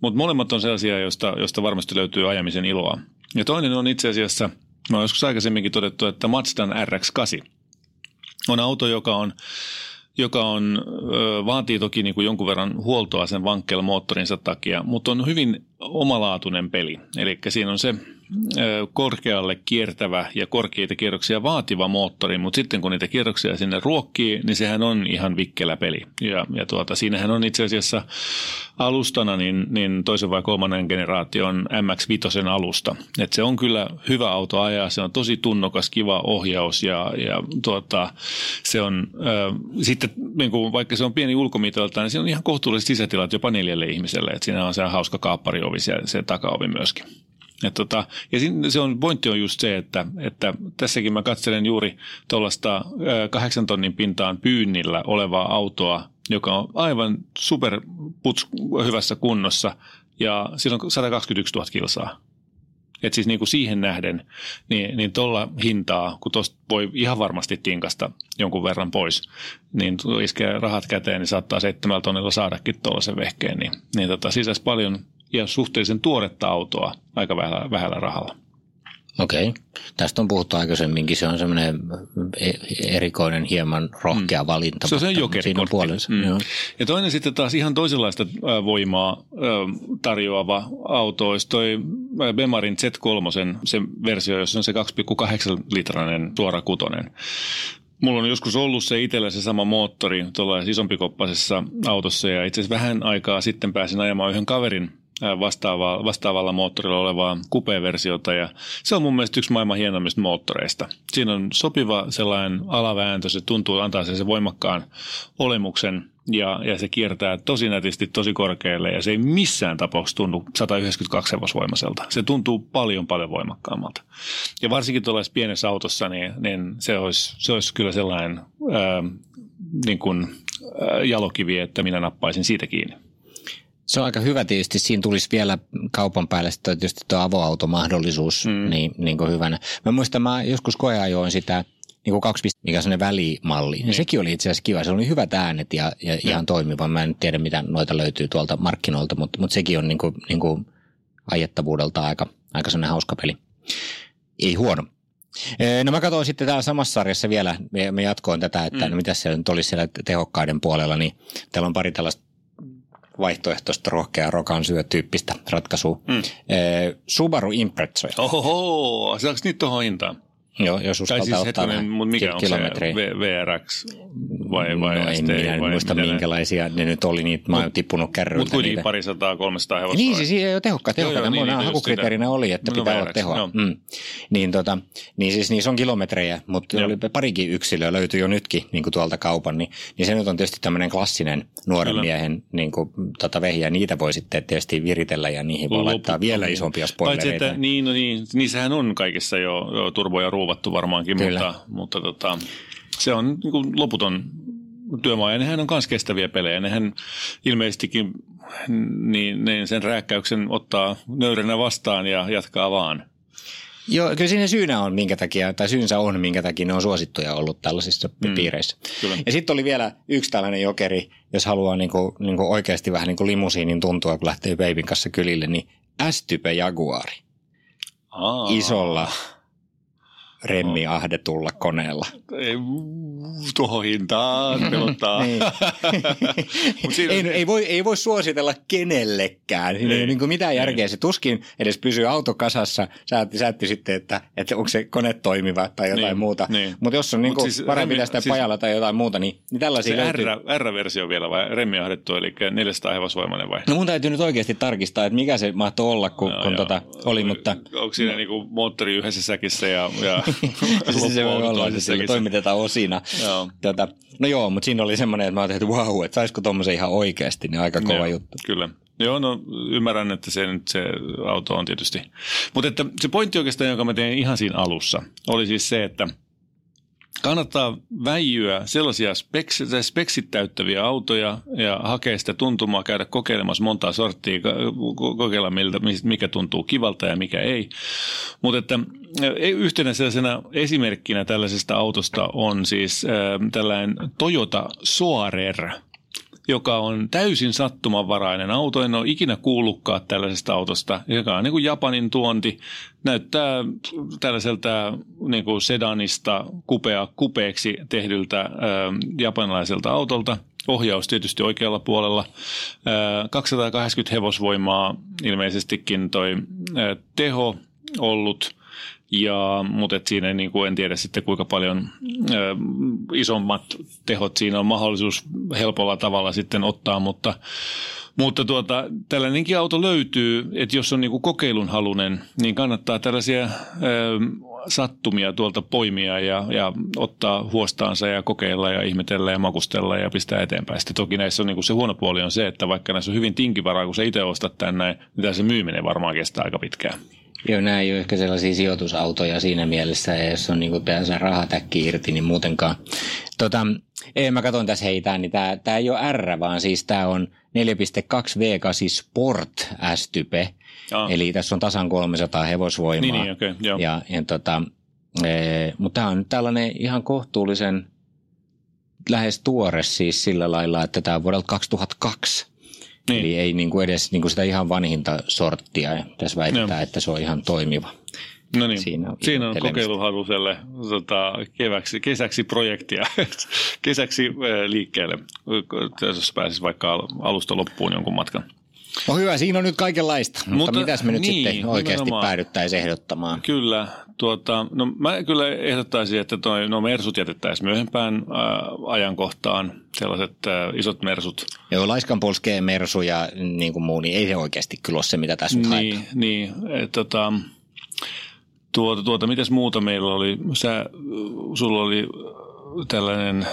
mutta molemmat on sellaisia, joista, joista varmasti löytyy ajamisen iloa. Ja toinen on itse asiassa, mä oon joskus aikaisemminkin todettu, että Mazdan RX-8 on auto, joka on joka on, vaatii toki niin kuin jonkun verran huoltoa sen vankkel-moottorinsa takia, mutta on hyvin omalaatuinen peli. Eli siinä on se korkealle kiertävä ja korkeita kierroksia vaativa moottori, mutta sitten kun niitä kierroksia sinne ruokkii, niin sehän on ihan vikkelä peli. Ja, ja tuota, siinähän on itse asiassa alustana niin, niin toisen vai kolmannen generaation MX-5 alusta. Et se on kyllä hyvä auto ajaa, se on tosi tunnokas, kiva ohjaus ja, ja tuota, se on äh, sitten niin kuin, vaikka se on pieni ulkomitolta, niin siinä on ihan kohtuulliset sisätilat jopa neljälle ihmiselle. Et siinä on se hauska kaappariovi ja se takaovi myöskin. Ja, tota, ja se on, pointti on just se, että, että tässäkin mä katselen juuri tuollaista kahdeksan tonnin pintaan pyynnillä olevaa autoa, joka on aivan super puts, hyvässä kunnossa ja sillä on 121 000 kilsaa. Et siis niin kuin siihen nähden, niin, niin tuolla hintaa, kun tuosta voi ihan varmasti tinkasta jonkun verran pois, niin iskee rahat käteen, niin saattaa seitsemällä tonnilla saadakin tuollaisen vehkeen. Niin, niin tota, sisäisi paljon ja suhteellisen tuoretta autoa aika vähällä, vähällä rahalla. Okei. Tästä on puhuttu aikaisemminkin. Se on semmoinen e- erikoinen, hieman rohkea mm. valinta. Se on se jokerikortti. Siinä on puolensa. Mm. Joo. Ja toinen sitten taas ihan toisenlaista voimaa tarjoava auto olisi toi Bemarin Z3, se versio, jossa on se 2,8 litrainen suora kutonen. Mulla on joskus ollut se itsellä se sama moottori tuolla isompikoppaisessa autossa ja itse asiassa vähän aikaa sitten pääsin ajamaan yhden kaverin äh, vastaavalla, moottorilla olevaa kupe-versiota ja se on mun mielestä yksi maailman hienoimmista moottoreista. Siinä on sopiva sellainen alavääntö, se tuntuu antaa sen, sen voimakkaan olemuksen ja, ja se kiertää tosi nätisti tosi korkealle ja se ei missään tapauksessa tunnu 192 hevosvoimaiselta. Se tuntuu paljon paljon voimakkaammalta. Ja varsinkin tuollaisessa pienessä autossa, niin, niin se, olisi, se olisi kyllä sellainen ää, niin kuin, ää, jalokivi, että minä nappaisin siitä kiinni. Se on aika hyvä tietysti. Siinä tulisi vielä kaupan päälle sitten tietysti tuo avoautomahdollisuus mm. niin, niin kuin hyvänä. Mä muistan, mä joskus koeajoin sitä niin kuin kaksi mikä on välimalli. Niin. Ja sekin oli itse asiassa kiva. Se oli hyvät äänet ja, ja ihan toimiva. Mä en tiedä, mitä noita löytyy tuolta markkinoilta, mutta, mutta sekin on niin kuin, niin kuin ajettavuudelta aika, aika sellainen hauska peli. Ei huono. No mä katsoin sitten täällä samassa sarjassa vielä, me, jatkoin tätä, että mm. no mitä siellä nyt olisi siellä tehokkaiden puolella, niin täällä on pari tällaista vaihtoehtoista rohkeaa rokan syö tyyppistä ratkaisua. Mm. Subaru Impreza. Oho, saako niitä tuohon hintaan? Joo, jos uskaltaa siis ottaa hetkinen, mutta mikä on se VRX vai, vai no, ST? En minä vai muista minkälaisia ne? nyt oli, niitä mä oon tippunut kärryiltä. Mutta kuitenkin pari sataa, kolmesataa hevosta. Niin, siis ei ole tehokkaat, tehokkaat. Niin, niin, hakukriteerinä oli, että no, pitää VRX, olla tehoa. No. Mm. Niin, tota, niin siis niissä on kilometrejä, mutta Joo. oli parikin yksilöä löytyi jo nytkin niin kuin tuolta kaupan. Niin, niin se nyt on tietysti tämmöinen klassinen nuoren Kyllä. miehen niin kuin, tota, vehiä. Niitä voi sitten tietysti viritellä ja niihin voi laittaa vielä isompia spoilereita. Paitsi, että niin, no niin, niissähän on kaikissa jo, turboja ruuvattu varmaankin, Kyllä. mutta, mutta tota, se on niin kuin loputon työmaa ja nehän on myös kestäviä pelejä. Nehän ilmeisestikin niin, niin sen rääkkäyksen ottaa nöyränä vastaan ja jatkaa vaan. Joo, kyllä siinä syynä on, minkä takia, tai syynsä on, minkä takia ne on suosittuja ollut tällaisissa mm, piireissä. Kyllä. Ja sitten oli vielä yksi tällainen jokeri, jos haluaa niinku, niinku oikeasti vähän niin kuin limusiinin tuntua, kun lähtee Babyn kanssa kylille, niin S-type Jaguari. Aa. Isolla remmi ahdetulla koneella. Ei, tuohon hintaan pelottaa. niin. siinä... ei, ei, voi, ei voi suositella kenellekään. Siinä ei, ei niin mitään järkeä. Se tuskin edes pysyy autokasassa. Säätti, säätti sitten, että, että onko se kone toimiva tai jotain niin, muuta. Niin. Mutta jos on niin kuin siis, parempi tästä siis, pajalla tai jotain muuta, niin, niin tällaisia se löytyy. R, R-versio vielä vai remmi ahdettu, eli 400 hevosvoimainen vai? No mun täytyy nyt oikeasti tarkistaa, että mikä se mahtoi olla, kun, no, kun tota, oli. Mutta... Onko siinä niin kuin moottori yhdessä säkissä ja, ja se voi olla, että siellä toimitetaan osina. Joo. Tota, no joo, mutta siinä oli semmoinen, että mä ajattelin, että wow, että saisiko tuommoisen ihan oikeasti, niin aika kova joo, juttu. Kyllä. Joo, no ymmärrän, että se, se auto on tietysti. Mutta että se pointti oikeastaan, jonka mä tein ihan siinä alussa, oli siis se, että – kannattaa väijyä sellaisia speks, speksit täyttäviä autoja ja hakea sitä tuntumaa, käydä kokeilemassa montaa sorttia, kokeilla miltä, mikä tuntuu kivalta ja mikä ei. Mutta että yhtenä sellaisena esimerkkinä tällaisesta autosta on siis äh, tällainen Toyota Soarer – joka on täysin sattumanvarainen auto. En ole ikinä kuullutkaan tällaisesta autosta, joka on niin kuin Japanin tuonti. Näyttää tällaiselta niin kuin sedanista kupea kupeeksi tehdyltä äh, japanilaiselta autolta. Ohjaus tietysti oikealla puolella. Äh, 280 hevosvoimaa ilmeisestikin toi äh, teho ollut – ja, mutta et siinä niin kuin en tiedä sitten kuinka paljon ö, isommat tehot siinä on mahdollisuus helpolla tavalla sitten ottaa, mutta, mutta tuota, tällainenkin auto löytyy, että jos on niin kuin kokeilun halunen, niin kannattaa tällaisia ö, sattumia tuolta poimia ja, ja ottaa huostaansa ja kokeilla ja ihmetellä ja makustella ja pistää eteenpäin. Sitten toki näissä on niin kuin se huono puoli on se, että vaikka näissä on hyvin tinkivaraa, kun sä itse ostat tänne, niin se myyminen varmaan kestää aika pitkään. Joo, nämä ei ole ehkä sellaisia sijoitusautoja siinä mielessä, jos on niin päänsä rahatäkki irti, niin muutenkaan. Tota, ei, mä katson tässä heitä, niin tämä, tämä ei ole R, vaan siis tämä on 4.2 V8 Sport S-type. Oh. Eli tässä on tasan 300 hevosvoimaa. Niin, niin okay, joo. Ja, ja tota, e, mutta tämä on tällainen ihan kohtuullisen lähes tuore siis sillä lailla, että tämä on vuodelta 2002. Niin. Eli ei niin kuin edes niin kuin sitä ihan vanhinta sorttia. Ja tässä väitetään, no. että se on ihan toimiva. No niin, siinä on, siinä on kokeiluhaluselle tota, keväksi, kesäksi projektia, kesäksi liikkeelle, jos pääsisi vaikka alusta loppuun jonkun matkan. No hyvä, siinä on nyt kaikenlaista, mutta, mutta mitäs me nyt niin, sitten oikeasti nimenomaan. päädyttäisiin ehdottamaan? Kyllä, tuota, no mä kyllä ehdottaisin, että toi, no mersut jätettäisiin myöhempään ää, ajankohtaan, sellaiset ää, isot mersut. Joo, laiskan polskeen mersu ja niin kuin muu, niin ei se oikeasti kyllä ole se, mitä tässä nyt Niin, haetaan. niin et, tota, tuota, tuota, mitäs muuta meillä oli? Sä, sulla oli tällainen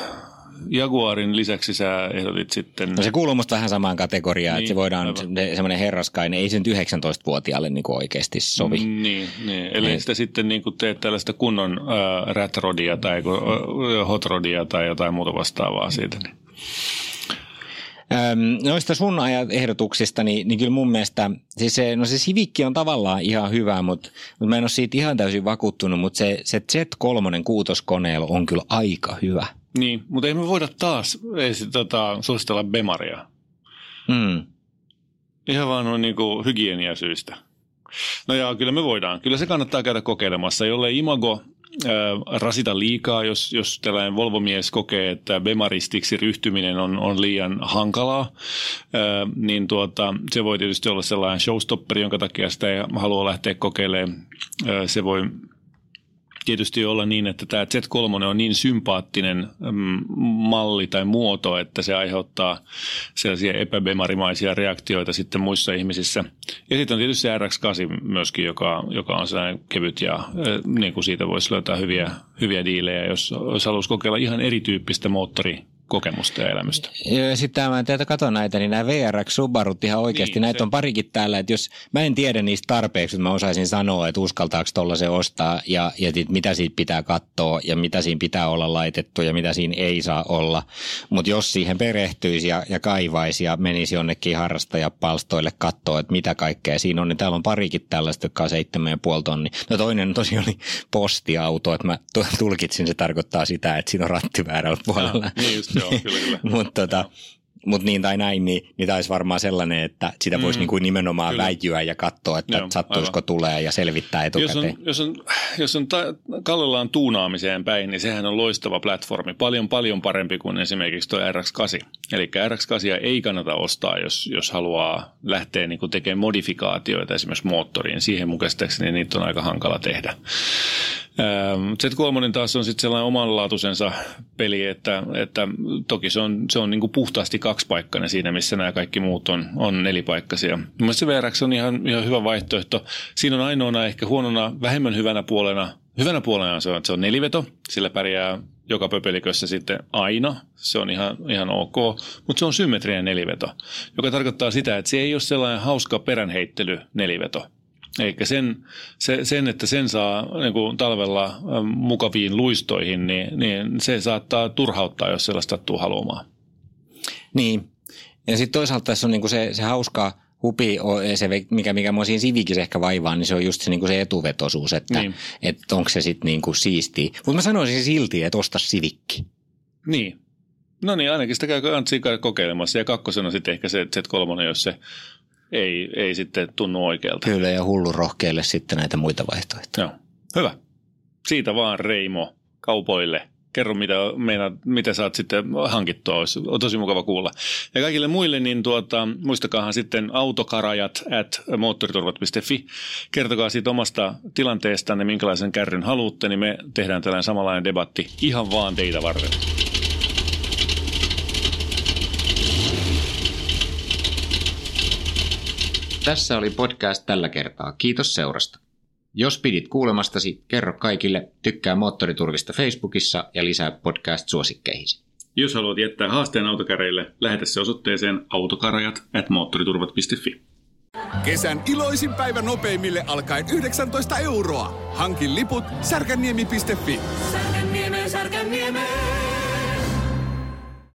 Jaguarin lisäksi sä ehdotit sitten... No se kuuluu musta vähän samaan kategoriaan, niin, että se voidaan, aivan. semmoinen herraskainen, ei se nyt 19-vuotiaalle niin kuin oikeasti sovi. Mm, niin, niin. eli niin. sitä sitten niin kuin teet tällaista kunnon äh, ratrodia tai hotrodia tai jotain muuta vastaavaa siitä. Niin. Öm, noista sun ehdotuksista, niin, niin kyllä mun mielestä, siis se, no se Civic on tavallaan ihan hyvä, mutta, mutta mä en ole siitä ihan täysin vakuuttunut, mutta se, se Z3 kuutoskoneella on kyllä aika hyvä. Niin, mutta ei me voida taas sit, tota, suositella Bemaria. Mm. Ihan vaan on niin hygieniasyistä. No joo, kyllä me voidaan. Kyllä se kannattaa käydä kokeilemassa, jollei imago äh, rasita liikaa, jos, jos tällainen Volvo-mies kokee, että Bemaristiksi ryhtyminen on, on liian hankalaa, äh, niin tuota, se voi tietysti olla sellainen showstopperi, jonka takia sitä ei halua lähteä kokeilemaan. Äh, se voi tietysti olla niin, että tämä Z3 on niin sympaattinen mm, malli tai muoto, että se aiheuttaa sellaisia epäbemarimaisia reaktioita sitten muissa ihmisissä. Ja sitten on tietysti se RX8 myöskin, joka, joka on sellainen kevyt ja niin kuin siitä voisi löytää hyviä, hyviä diilejä, jos, jos haluaisi kokeilla ihan erityyppistä moottori kokemusta ja elämystä. Ja sitten mä teitä katon näitä, niin nämä VRX Subarut ihan oikeasti, niin, näitä se... on parikin täällä, että jos mä en tiedä niistä tarpeeksi, että mä osaisin sanoa, että uskaltaako tuolla se ostaa ja, ja sit, mitä siitä pitää katsoa ja mitä siinä pitää olla laitettu ja mitä siinä ei saa olla. Mutta jos siihen perehtyisi ja, ja kaivaisi ja menisi jonnekin harrastajapalstoille katsoa, että mitä kaikkea siinä on, niin täällä on parikin tällaista, jotka on 7,5 tonni. No toinen tosiaan oli postiauto, että mä tulkitsin, se tarkoittaa sitä, että siinä on ratti väärällä puolella. Ja, niin just, kyllä, kyllä. Mutta tota, mut niin tai näin, niin, niin tämä olisi varmaan sellainen, että sitä mm, voisi niinku nimenomaan kyllä. väijyä ja katsoa, että Joo, sattuisiko aivan. tulee ja selvittää etukäteen. Jos on, jos on, jos on ta- kallellaan tuunaamiseen päin, niin sehän on loistava platformi. Paljon, paljon parempi kuin esimerkiksi tuo RX8. Eli RX8 ei kannata ostaa, jos, jos haluaa lähteä niin tekemään modifikaatioita esimerkiksi moottoriin. Siihen mun käsittääkseni niitä on aika hankala tehdä. Z3 taas on sitten sellainen omanlaatuisensa peli, että, että toki se on, se on niin kuin puhtaasti kaksipaikkainen siinä, missä nämä kaikki muut on, on nelipaikkaisia. Mielestäni se VRX on ihan, ihan hyvä vaihtoehto. Siinä on ainoana ehkä huonona, vähemmän hyvänä puolena, hyvänä puolena on se, että se on neliveto, sillä pärjää joka pöpelikössä sitten aina, se on ihan, ihan ok, mutta se on symmetrinen neliveto, joka tarkoittaa sitä, että se ei ole sellainen hauska peränheittely neliveto, eikä sen, se, sen, että sen saa niin kuin talvella mukaviin luistoihin, niin, niin se saattaa turhauttaa, jos sellaista sattuu haluamaan. Niin. Ja sitten toisaalta tässä on niin kuin se, se hauska hupi, se, mikä, mikä mua siinä Civikissä ehkä vaivaa, niin se on just se, niin kuin se etuvetosuus, että, niin. että onko se sitten niin kuin siistiä. Mutta mä sanoisin silti, että osta Civikki. Niin. No niin, ainakin sitä käy Antsi kokeilemassa. Ja kakkosena sitten ehkä se Z3, jos se ei, ei sitten tunnu oikealta. Kyllä, ja hullu rohkeille sitten näitä muita vaihtoehtoja. Joo. Hyvä. Siitä vaan Reimo kaupoille. Kerro, mitä, meina, mitä saat sitten hankittua, olisi tosi mukava kuulla. Ja kaikille muille, niin tuota, muistakaahan sitten autokarajat at moottoriturvat.fi. Kertokaa siitä omasta tilanteestanne, minkälaisen kärryn haluatte, niin me tehdään tällainen samanlainen debatti ihan vaan teitä varten. Tässä oli podcast tällä kertaa. Kiitos seurasta. Jos pidit kuulemastasi, kerro kaikille, tykkää Moottoriturvista Facebookissa ja lisää podcast-suosikkeihisi. Jos haluat jättää haasteen autokäreille, lähetä se osoitteeseen autokarajat at moottoriturvat.fi. Kesän iloisin päivä nopeimille alkaen 19 euroa. Hankin liput särkänniemi.fi. Särkänniemi, särkänniemi.